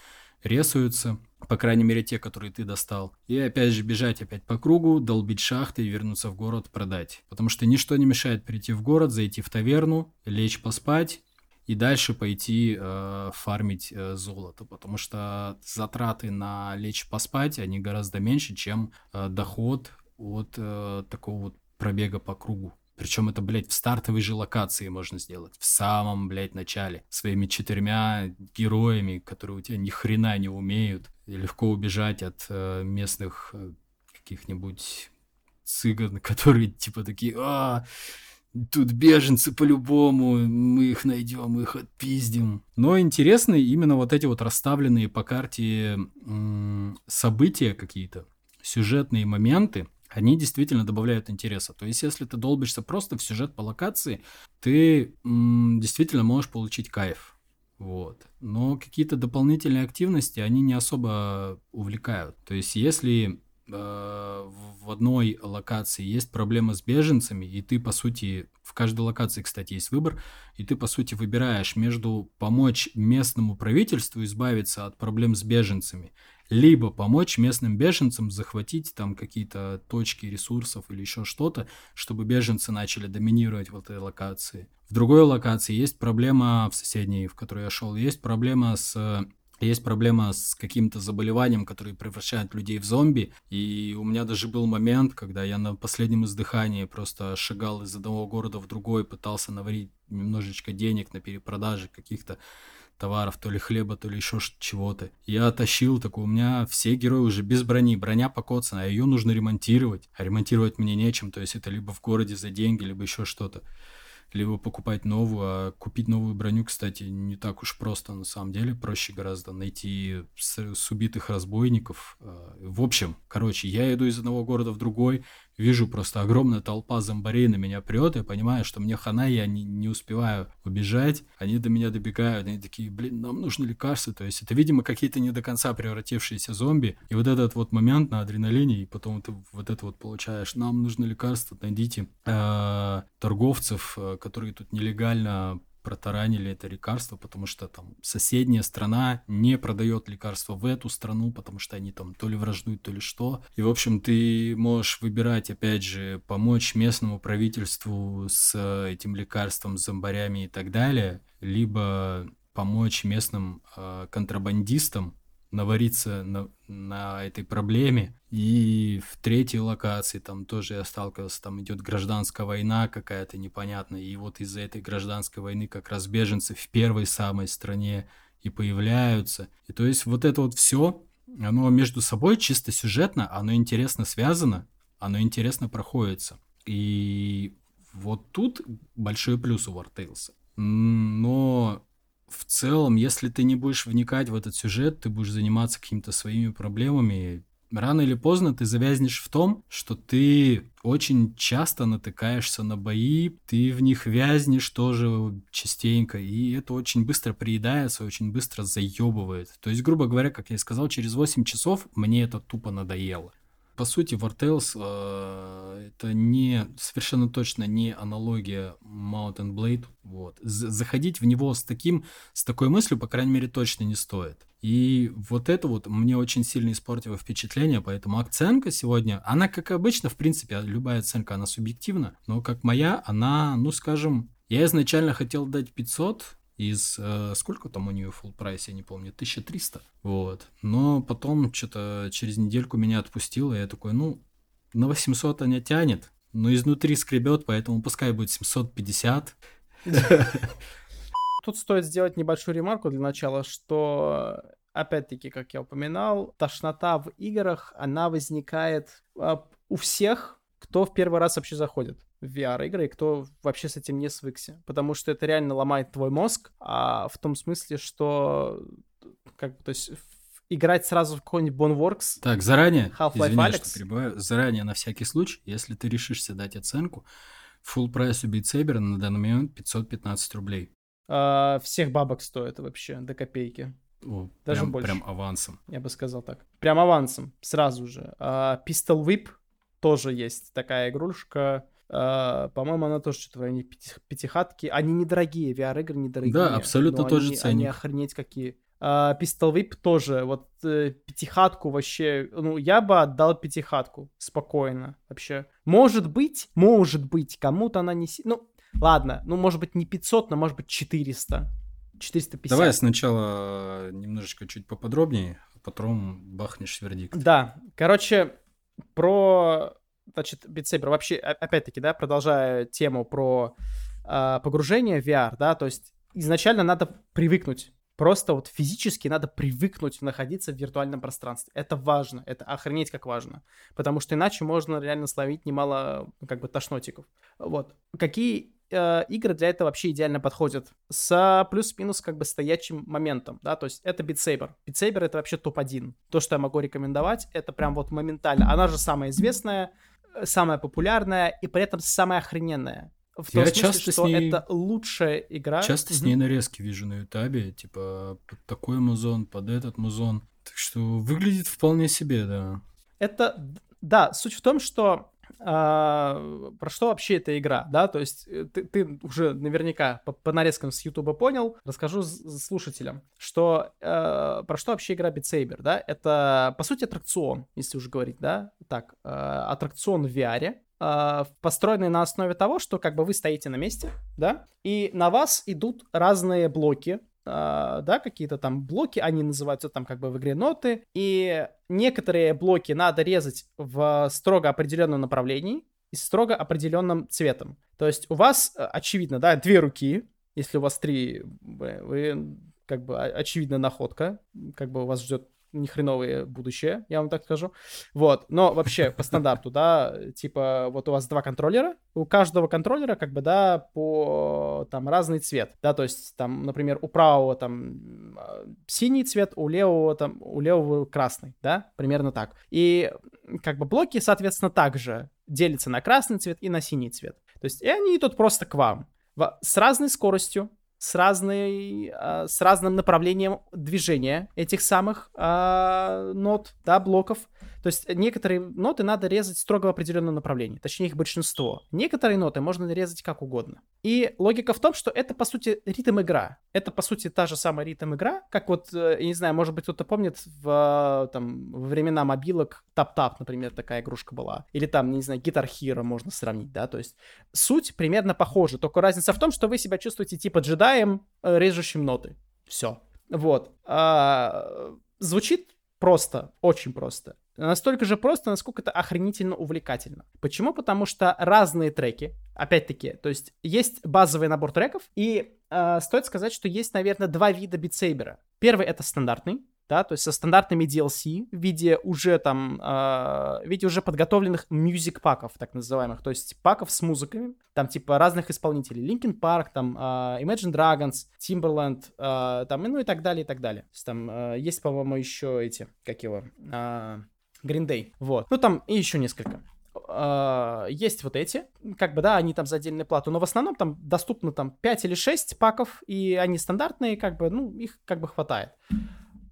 ресаются, по крайней мере те, которые ты достал. И опять же бежать опять по кругу, долбить шахты и вернуться в город продать. Потому что ничто не мешает прийти в город, зайти в таверну, лечь поспать и дальше пойти э, фармить э, золото, потому что затраты на лечь поспать, они гораздо меньше, чем э, доход от э, такого вот пробега по кругу. Причем это, блядь, в стартовой же локации можно сделать. В самом, блядь, начале. Своими четырьмя героями, которые у тебя ни хрена не умеют. И легко убежать от э, местных э, каких-нибудь цыган, <laughs> которые типа такие, а, тут беженцы по-любому, мы их найдем, их отпиздим. Но интересны именно вот эти вот расставленные по карте события какие-то, сюжетные моменты, они действительно добавляют интереса. То есть, если ты долбишься просто в сюжет по локации, ты м, действительно можешь получить кайф. Вот. Но какие-то дополнительные активности, они не особо увлекают. То есть, если э, в одной локации есть проблема с беженцами, и ты, по сути, в каждой локации, кстати, есть выбор, и ты, по сути, выбираешь между помочь местному правительству избавиться от проблем с беженцами либо помочь местным беженцам захватить там какие-то точки ресурсов или еще что-то, чтобы беженцы начали доминировать в этой локации. В другой локации есть проблема в соседней, в которой я шел, есть проблема с есть проблема с каким-то заболеванием, которое превращает людей в зомби. И у меня даже был момент, когда я на последнем издыхании просто шагал из одного города в другой, пытался наварить немножечко денег на перепродаже каких-то товаров, то ли хлеба, то ли еще чего-то. Я тащил такой, у меня все герои уже без брони, броня покоцана, а ее нужно ремонтировать, а ремонтировать мне нечем, то есть это либо в городе за деньги, либо еще что-то либо покупать новую, а купить новую броню, кстати, не так уж просто на самом деле, проще гораздо найти с, с убитых разбойников. А, в общем, короче, я иду из одного города в другой, вижу просто огромная толпа зомбарей на меня прет, я понимаю, что мне хана, я не, не успеваю убежать, они до меня добегают, они такие, блин, нам нужны лекарства, то есть это, видимо, какие-то не до конца превратившиеся зомби, и вот этот вот момент на адреналине, и потом ты вот это вот получаешь, нам нужны лекарства, найдите э, торговцев, э, которые тут нелегально протаранили это лекарство, потому что там соседняя страна не продает лекарства в эту страну, потому что они там то ли враждуют, то ли что. И, в общем, ты можешь выбирать, опять же, помочь местному правительству с этим лекарством, с зомбарями и так далее, либо помочь местным э, контрабандистам навариться на, на этой проблеме. И в третьей локации там тоже я сталкивался, там идет гражданская война какая-то непонятная. И вот из-за этой гражданской войны как раз беженцы в первой самой стране и появляются. И то есть вот это вот все, оно между собой чисто сюжетно, оно интересно связано, оно интересно проходится. И вот тут большой плюс у War Tales. Но в целом, если ты не будешь вникать в этот сюжет, ты будешь заниматься какими-то своими проблемами, рано или поздно ты завязнешь в том, что ты очень часто натыкаешься на бои, ты в них вязнешь тоже частенько, и это очень быстро приедается, очень быстро заебывает. То есть, грубо говоря, как я и сказал, через 8 часов мне это тупо надоело по сути, War Tales э, это не совершенно точно не аналогия Mountain Blade. Вот. заходить в него с таким, с такой мыслью, по крайней мере, точно не стоит. И вот это вот мне очень сильно испортило впечатление, поэтому оценка сегодня, она, как обычно, в принципе, любая оценка, она субъективна, но как моя, она, ну, скажем, я изначально хотел дать 500, из... Э, сколько там у нее full прайс, я не помню, 1300. Вот. Но потом что-то через недельку меня отпустило, и я такой, ну, на 800 она тянет, но изнутри скребет, поэтому пускай будет 750. <laughs> Тут стоит сделать небольшую ремарку для начала, что опять-таки, как я упоминал, тошнота в играх, она возникает а, у всех, кто в первый раз вообще заходит в VR-игры, и кто вообще с этим не свыкся. Потому что это реально ломает твой мозг, а в том смысле, что как бы, то есть играть сразу в какой-нибудь Boneworks. Так, заранее, Half-Life извини, Alex. что перебиваю, заранее на всякий случай, если ты решишься дать оценку, full прайс у Beat на данный момент 515 рублей. А, всех бабок стоит вообще, до копейки. О, Даже прям, больше. Прям авансом. Я бы сказал так. Прям авансом, сразу же. А, Pistol Whip тоже есть такая игрушка. Uh, по-моему, она тоже что-то в районе пяти, пятихатки. Они недорогие, VR-игры недорогие. Да, абсолютно тот же ценник. Они охренеть какие. Uh, Pistol Whip тоже, вот uh, пятихатку вообще, ну, я бы отдал пятихатку, спокойно, вообще. Может быть, может быть, кому-то она не... Ну, ладно, ну, может быть, не 500, но, может быть, 400. 450. Давай сначала немножечко чуть поподробнее, а потом бахнешь вердикт. Да, короче, про, значит, Saber, вообще, опять-таки, да, продолжая тему про э, погружение в VR, да, то есть изначально надо привыкнуть Просто вот физически надо привыкнуть находиться в виртуальном пространстве. Это важно, это охренеть как важно. Потому что иначе можно реально словить немало как бы тошнотиков. Вот. Какие э, игры для этого вообще идеально подходят с плюс-минус как бы стоячим моментом, да, то есть это Beat Saber. Beat Saber это вообще топ-1. То, что я могу рекомендовать, это прям вот моментально. Она же самая известная, э, самая популярная и при этом самая охрененная. В том я смысле, часто что ней... это лучшая игра. Часто с ней нарезки вижу на ютабе, типа под такой музон, под этот музон. Так что выглядит вполне себе, да. Это, да, суть в том, что а, про что вообще эта игра, да, то есть э, ты, ты уже наверняка по, по нарезкам с Ютуба понял, расскажу слушателям, что э, про что вообще игра Beat Saber, да, это по сути аттракцион, если уже говорить, да, так, э, аттракцион в VR, э, построенный на основе того, что как бы вы стоите на месте, да, и на вас идут разные блоки, Uh, да, какие-то там блоки, они называются там как бы в игре ноты, и некоторые блоки надо резать в строго определенном направлении и строго определенным цветом. То есть у вас, э, очевидно, да, две руки, если у вас три, вы как бы очевидная находка, как бы у вас ждет нехреновое будущее, я вам так скажу. Вот, но вообще по стандарту, да, типа вот у вас два контроллера, у каждого контроллера как бы, да, по там разный цвет, да, то есть там, например, у правого там а, синий цвет, у левого там, у левого красный, да, примерно так. И как бы блоки, соответственно, также делятся на красный цвет и на синий цвет. То есть и они идут просто к вам с разной скоростью, с, разной, э, с разным направлением движения этих самых э, нот, да, блоков. То есть некоторые ноты надо резать строго в определенном направлении, точнее их большинство. Некоторые ноты можно резать как угодно. И логика в том, что это по сути ритм-игра. Это по сути та же самая ритм-игра, как вот, э, я не знаю, может быть кто-то помнит в, там, во времена мобилок Tap Tap, например, такая игрушка была. Или там, не знаю, Guitar Hero можно сравнить, да, то есть суть примерно похожа, только разница в том, что вы себя чувствуете типа джедаем, э, режущим ноты. Все. Вот. А, звучит просто, очень просто. Настолько же просто, насколько это охренительно увлекательно. Почему? Потому что разные треки, опять-таки, то есть есть базовый набор треков, и э, стоит сказать, что есть, наверное, два вида битсейбера. Первый это стандартный, да, то есть со стандартными DLC в виде уже там, э, в виде уже подготовленных music паков, так называемых, то есть паков с музыками, там типа разных исполнителей, Linkin Park, там э, Imagine Dragons, Timberland, э, там, ну и так далее, и так далее. То есть, там э, есть, по-моему, еще эти, как его, э, Green Day, вот. Ну там и еще несколько. Uh, есть вот эти, как бы, да, они там за отдельную плату, но в основном там доступно там 5 или 6 паков, и они стандартные, как бы, ну, их как бы хватает.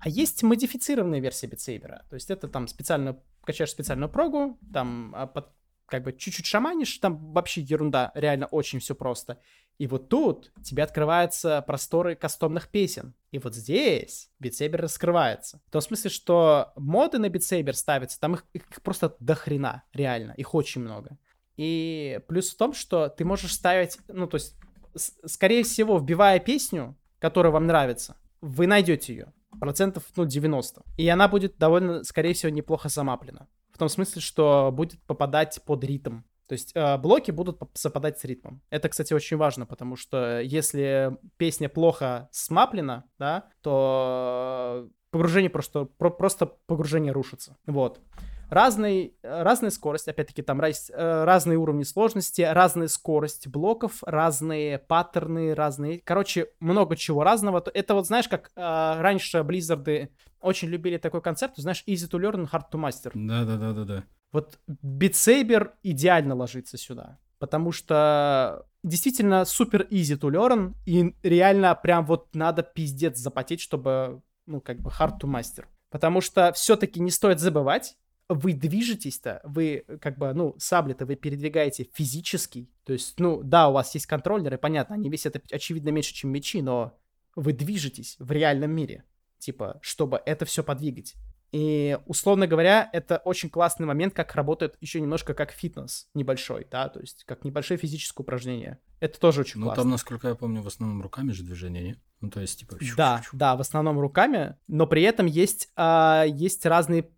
А есть модифицированная версия битсейбера. То есть это там специально, качаешь специальную прогу, там а, под, как бы чуть-чуть шаманишь, там вообще ерунда, реально очень все просто. И вот тут тебе открываются просторы кастомных песен. И вот здесь битсейбер раскрывается. В том смысле, что моды на битсейбер ставятся, там их, их просто до хрена, реально, их очень много. И плюс в том, что ты можешь ставить, ну то есть, скорее всего, вбивая песню, которая вам нравится, вы найдете ее процентов, ну, 90. И она будет довольно, скорее всего, неплохо замаплена. В том смысле, что будет попадать под ритм. То есть э, блоки будут совпадать с ритмом. Это, кстати, очень важно, потому что если песня плохо смаплена, да, то погружение просто, про, просто погружение рушится. Вот разный, разная скорость, опять-таки там раз, э, разные уровни сложности, разная скорость блоков, разные паттерны, разные, короче, много чего разного. Это вот, знаешь, как э, раньше Blizzard очень любили такой концепт, знаешь, easy to learn, hard to master. Да-да-да-да-да. Вот Saber идеально ложится сюда, потому что действительно супер easy to learn, и реально прям вот надо пиздец запотеть, чтобы, ну, как бы hard to master. Потому что все-таки не стоит забывать, вы движетесь-то, вы как бы, ну, сабли-то вы передвигаете физически. То есть, ну, да, у вас есть контроллеры, понятно, они весят, очевидно, меньше, чем мечи, но вы движетесь в реальном мире, типа, чтобы это все подвигать. И, условно говоря, это очень классный момент, как работает еще немножко как фитнес небольшой, да, то есть как небольшое физическое упражнение. Это тоже очень ну, классно. Ну, там, насколько я помню, в основном руками же движение, не? Ну, то есть, типа... Да, да, в основном руками, но при этом есть, а, есть разные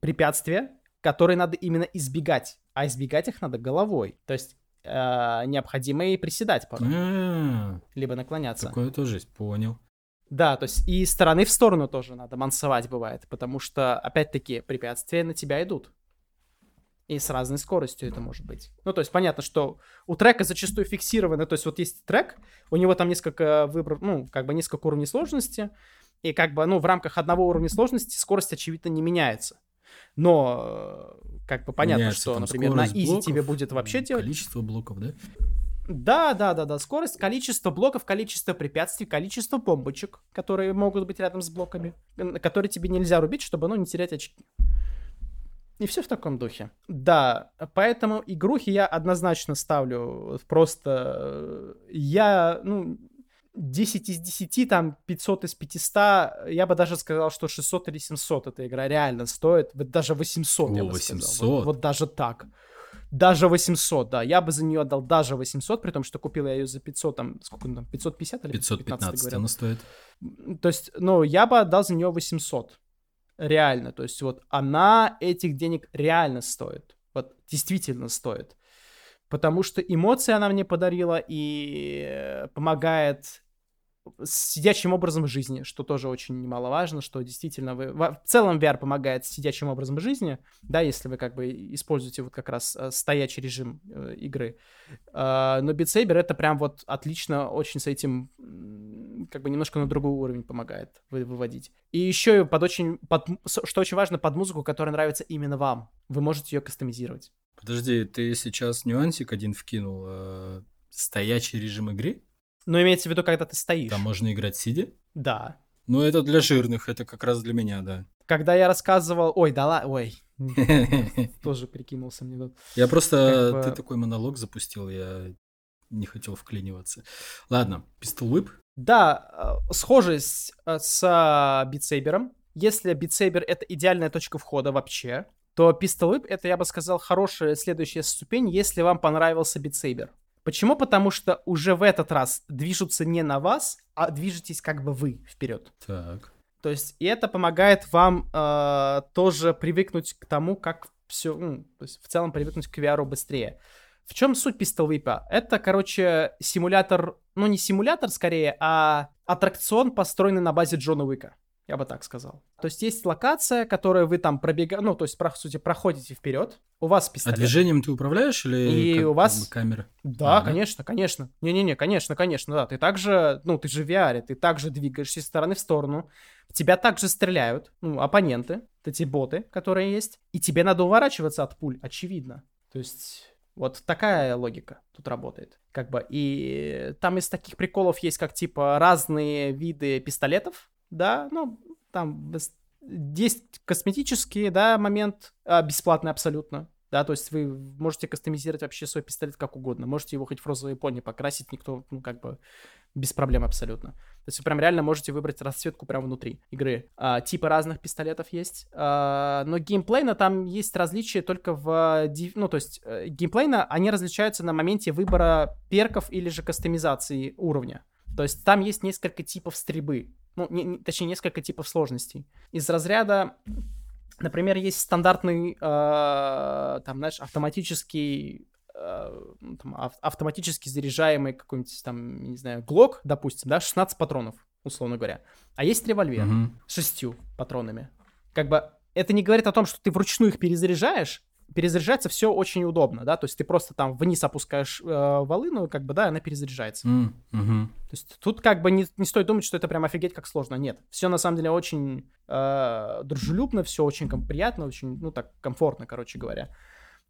препятствия, которые надо именно избегать. А избегать их надо головой. То есть э, необходимо и приседать порой. А, либо наклоняться. Такое тоже есть, понял. Да, то есть и стороны в сторону тоже надо мансовать бывает, потому что, опять-таки, препятствия на тебя идут. И с разной скоростью это может быть. Ну, то есть понятно, что у трека зачастую фиксированы, то есть вот есть трек, у него там несколько выборов, ну, как бы несколько уровней сложности, и как бы, ну, в рамках одного уровня сложности скорость, очевидно, не меняется. Но как бы понятно, Меняется, что, например, на изи блоков, тебе будет вообще делать... Количество блоков, да? Да, да, да, да. Скорость, количество блоков, количество препятствий, количество бомбочек, которые могут быть рядом с блоками, которые тебе нельзя рубить, чтобы, ну, не терять очки. И все в таком духе. Да, поэтому игрухи я однозначно ставлю просто... Э, я, ну, 10 из 10, там 500 из 500, я бы даже сказал, что 600 или 700 эта игра реально стоит, вот даже 800 О, я бы 800. сказал. Вот, вот даже так. Даже 800, да, я бы за нее отдал даже 800, при том, что купил я ее за 500, там, сколько там, 550 или 515 она стоит. То есть, ну, я бы отдал за нее 800, реально, то есть вот она этих денег реально стоит, вот действительно стоит потому что эмоции она мне подарила и помогает с сидячим образом жизни, что тоже очень немаловажно, что действительно вы... В целом VR помогает сидячим образом жизни, да, если вы как бы используете вот как раз э, стоячий режим э, игры. Э, но Beat Saber это прям вот отлично очень с этим как бы немножко на другой уровень помогает вы, выводить. И еще под очень, под, что очень важно, под музыку, которая нравится именно вам. Вы можете ее кастомизировать. Подожди, ты сейчас нюансик один вкинул. Э, стоячий режим игры? Но имеется в виду, когда ты стоишь. Там можно играть сидя? Да. Ну, это для жирных, это как раз для меня, да. Когда я рассказывал... Ой, да ладно, ой. <laughs> Тоже прикинулся мне тут. Я просто... Ты такой монолог запустил, я не хотел вклиниваться. Ладно, Pistol Whip. Да, э, схожесть э, с Beat Saber. Если Beat Saber — это идеальная точка входа вообще, то Pistol Whip — это, я бы сказал, хорошая следующая ступень, если вам понравился Saber. Почему? Потому что уже в этот раз движутся не на вас, а движетесь как бы вы вперед. Так. То есть и это помогает вам э, тоже привыкнуть к тому, как все, ну, то есть в целом привыкнуть к VR быстрее. В чем суть Pistol Whip? Это, короче, симулятор, ну не симулятор скорее, а аттракцион, построенный на базе Джона Уика. Я бы так сказал. То есть есть локация, которую вы там пробегаете, ну, то есть, по сути, проходите вперед. У вас пистолет. А движением ты управляешь или и как, у вас... как бы камера? Да, а, конечно, да? конечно. Не-не-не, конечно, конечно, да. Ты также, ну, ты же в VR, ты также двигаешься из стороны в сторону. Тебя также стреляют, ну, оппоненты, эти боты, которые есть. И тебе надо уворачиваться от пуль, очевидно. То есть... Вот такая логика тут работает. Как бы, и там из таких приколов есть как, типа, разные виды пистолетов, да, ну, там есть косметический, да, момент, а, бесплатный абсолютно, да, то есть вы можете кастомизировать вообще свой пистолет как угодно, можете его хоть в розовый пони покрасить, никто, ну, как бы, без проблем абсолютно. То есть вы прям реально можете выбрать расцветку прямо внутри игры. А, типы разных пистолетов есть, а, но геймплейно там есть различия только в... Ну, то есть э, геймплейно они различаются на моменте выбора перков или же кастомизации уровня. То есть там есть несколько типов стрельбы ну, не, не, точнее, несколько типов сложностей. Из разряда, например, есть стандартный, э, там, знаешь, автоматический э, ну, там, ав- автоматически заряжаемый какой-нибудь там, не знаю, глок, допустим, да, 16 патронов, условно говоря. А есть револьвер с шестью патронами. Как бы это не говорит о том, что ты вручную их перезаряжаешь, перезаряжается все очень удобно, да, то есть ты просто там вниз опускаешь э, волыну, как бы, да, она перезаряжается. Mm, hmm То есть тут как бы не, не стоит думать, что это прям офигеть как сложно, нет. Все на самом деле очень э, дружелюбно, все очень приятно, очень, ну так, комфортно, короче говоря.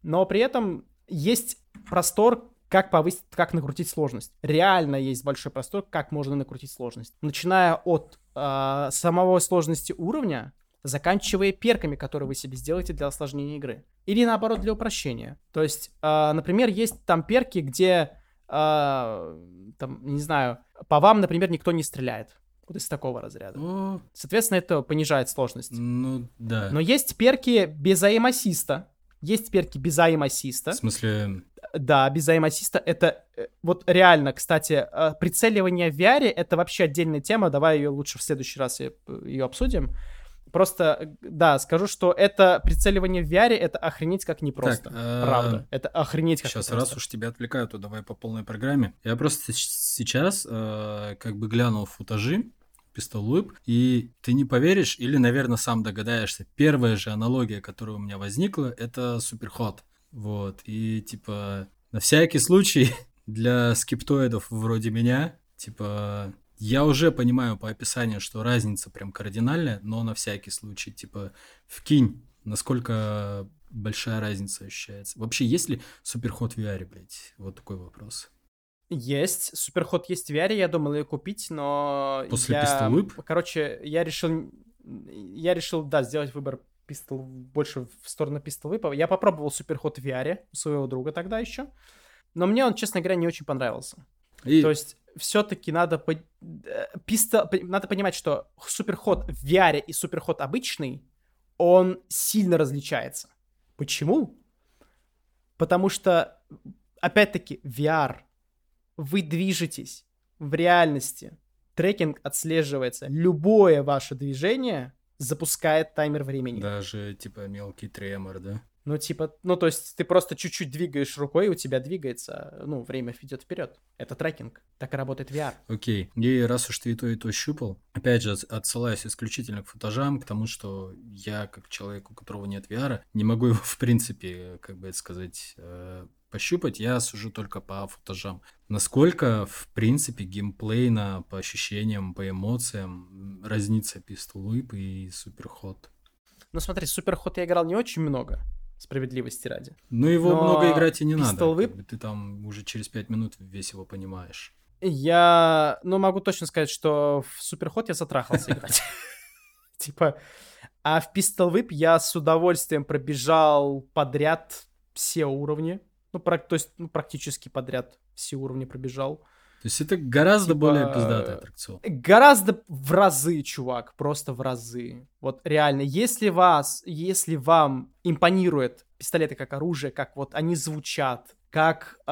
Но при этом есть простор, как повысить, как накрутить сложность. Реально есть большой простор, как можно накрутить сложность. Начиная от э, самого сложности уровня, заканчивая перками, которые вы себе сделаете для осложнения игры. Или наоборот, для упрощения. То есть, э, например, есть там перки, где, э, там, не знаю, по вам, например, никто не стреляет. Вот из такого разряда. О... Соответственно, это понижает сложность. Ну, да. Но есть перки без аим-ассиста. Есть перки без аим-ассиста. В смысле... Да, без аим-ассиста. Это э, вот реально, кстати, э, прицеливание в VR это вообще отдельная тема. Давай ее лучше в следующий раз ее обсудим. Просто, да, скажу, что это прицеливание в VR, это охренеть как непросто. Так, правда. Это охренеть как Сейчас, непросто. раз уж тебя отвлекаю, то давай по полной программе. Я просто сейчас э, как бы глянул футажи Whip, и ты не поверишь, или, наверное, сам догадаешься, первая же аналогия, которая у меня возникла, это Суперход. Вот, и типа на всякий случай <laughs> для скептоидов вроде меня, типа я уже понимаю по описанию, что разница прям кардинальная, но на всякий случай, типа, вкинь, насколько большая разница ощущается. Вообще, есть ли суперход в VR, блядь? Вот такой вопрос. Есть. Суперход есть в VR, я думал ее купить, но... После я... Pistol Whip? Короче, я решил... Я решил, да, сделать выбор пистол больше в сторону Whip. Я попробовал суперход в VR у своего друга тогда еще, но мне он, честно говоря, не очень понравился. И... То есть все-таки надо, по... Писто... надо понимать, что суперход в VR и суперход обычный, он сильно различается. Почему? Потому что, опять-таки, VR, вы движетесь в реальности, трекинг отслеживается, любое ваше движение запускает таймер времени. Даже, типа, мелкий тремор, да? Ну, типа, ну, то есть ты просто чуть-чуть двигаешь рукой, и у тебя двигается, ну, время идет вперед. Это трекинг. Так и работает VR. Окей. И раз уж ты и то, и то щупал, опять же, отсылаюсь исключительно к футажам, к тому, что я, как человек, у которого нет VR, не могу его, <laughs> в принципе, как бы это сказать, э, пощупать, я сужу только по футажам. Насколько, в принципе, геймплейно, по ощущениям, по эмоциям разнится Pistol Whip и Суперход? Ну смотри, Суперход я играл не очень много справедливости ради. Ну, его Но много играть и не надо. Whip... Ты там уже через 5 минут весь его понимаешь. Я, ну, могу точно сказать, что в Суперход я затрахался <laughs> играть. <laughs> Типа, а в Pistol Whip я с удовольствием пробежал подряд все уровни. Ну, то есть, ну, практически подряд все уровни пробежал. То есть это гораздо типа, более пиздатый аттракцион. Гораздо в разы, чувак, просто в разы. Вот реально, если вас, если вам импонирует пистолеты как оружие, как вот они звучат, как э,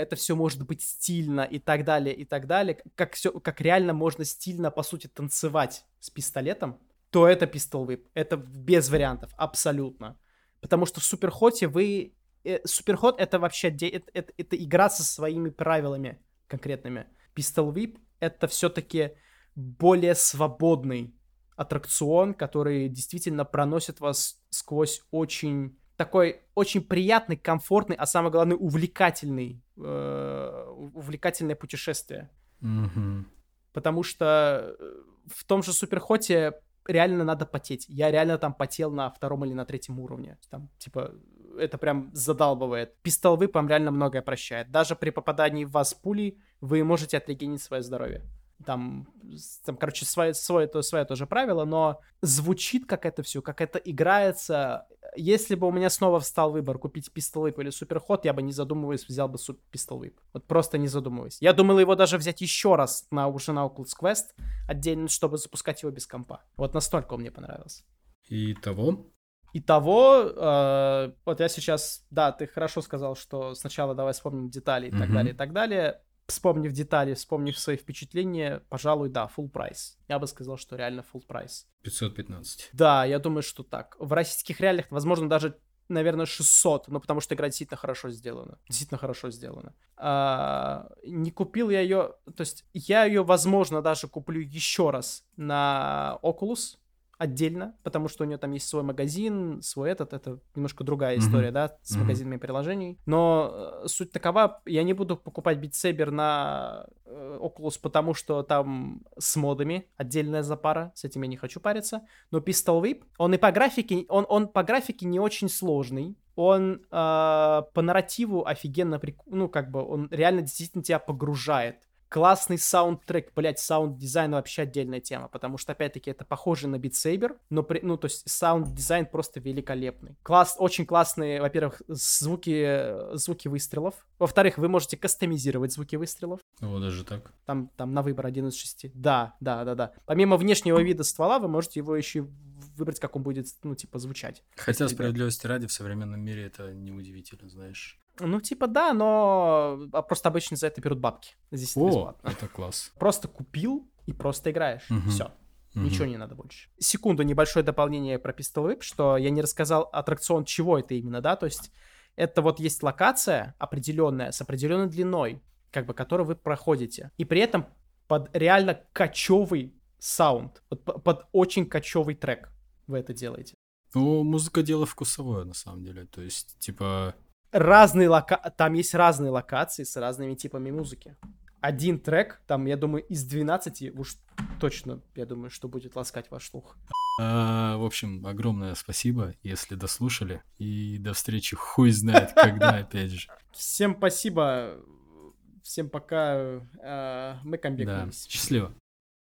это все может быть стильно и так далее, и так далее, как все, как реально можно стильно, по сути, танцевать с пистолетом, то это Pistol Whip. Это без вариантов, абсолютно. Потому что в Суперхоте вы... Э, Суперхот это вообще... Это, это, это игра со своими правилами конкретными. Pistol Whip — это все-таки более свободный аттракцион, который действительно проносит вас сквозь очень такой очень приятный, комфортный, а самое главное увлекательный, э, увлекательное путешествие. Mm-hmm. Потому что э, в том же Суперхоте реально надо потеть. Я реально там потел на втором или на третьем уровне. Там, типа, это прям задалбывает. Пистол выпом реально многое прощает. Даже при попадании в вас пули вы можете отрегенить свое здоровье. Там, там короче, свое, свое, то, свое тоже правило, но звучит как это все, как это играется. Если бы у меня снова встал выбор купить пистол или суперход, я бы не задумываясь взял бы пистол Вот просто не задумываясь. Я думал его даже взять еще раз на уже на Oculus Quest отдельно, чтобы запускать его без компа. Вот настолько он мне понравился. И того? Итого, э, вот я сейчас, да, ты хорошо сказал, что сначала давай вспомним детали и так далее, и так далее. Вспомнив детали, вспомнив свои впечатления, пожалуй, да, full прайс. Я бы сказал, что реально full прайс. 515. Да, я думаю, что так. В российских реалиях, возможно, даже наверное, 600, ну, потому что игра действительно хорошо сделана. Действительно хорошо сделана. А, не купил я ее, то есть я ее, возможно, даже куплю еще раз на Oculus, отдельно, потому что у нее там есть свой магазин, свой этот, это немножко другая история, mm-hmm. да, с mm-hmm. магазинами приложений. Но э, суть такова, я не буду покупать Saber на э, Oculus, потому что там с модами отдельная запара, с этим я не хочу париться. Но Pistol Whip, он и по графике, он, он по графике не очень сложный, он э, по нарративу офигенно, прик... ну, как бы, он реально действительно тебя погружает Классный саундтрек, блять, саунд-дизайн вообще отдельная тема, потому что, опять-таки, это похоже на Saber, но, при, ну, то есть, саунд-дизайн просто великолепный. Класс, очень классные, во-первых, звуки, звуки выстрелов. Во-вторых, вы можете кастомизировать звуки выстрелов. О, даже так? Там, там на выбор один из шести. Да, да, да, да. Помимо внешнего вида ствола, вы можете его еще выбрать, как он будет, ну, типа, звучать. Хотя, справедливости ради, в современном мире это неудивительно, знаешь. Ну, типа, да, но а, просто обычно за это берут бабки. Здесь О, бесплатно. это класс. Просто купил и просто играешь. Угу. Все. Угу. Ничего не надо больше. Секунду, небольшое дополнение про Pistol Whip, что я не рассказал аттракцион, чего это именно, да, то есть это вот есть локация определенная, с определенной длиной, как бы, которую вы проходите. И при этом под реально кочевый саунд, под, под очень кочевый трек вы это делаете. Ну, музыка дело вкусовое, на самом деле. То есть, типа, разные лока... там есть разные локации с разными типами музыки. Один трек, там, я думаю, из 12 уж точно, я думаю, что будет ласкать ваш слух. А, в общем, огромное спасибо, если дослушали. И до встречи хуй знает когда, <laughs> опять же. Всем спасибо. Всем пока. А, мы. Да, счастливо.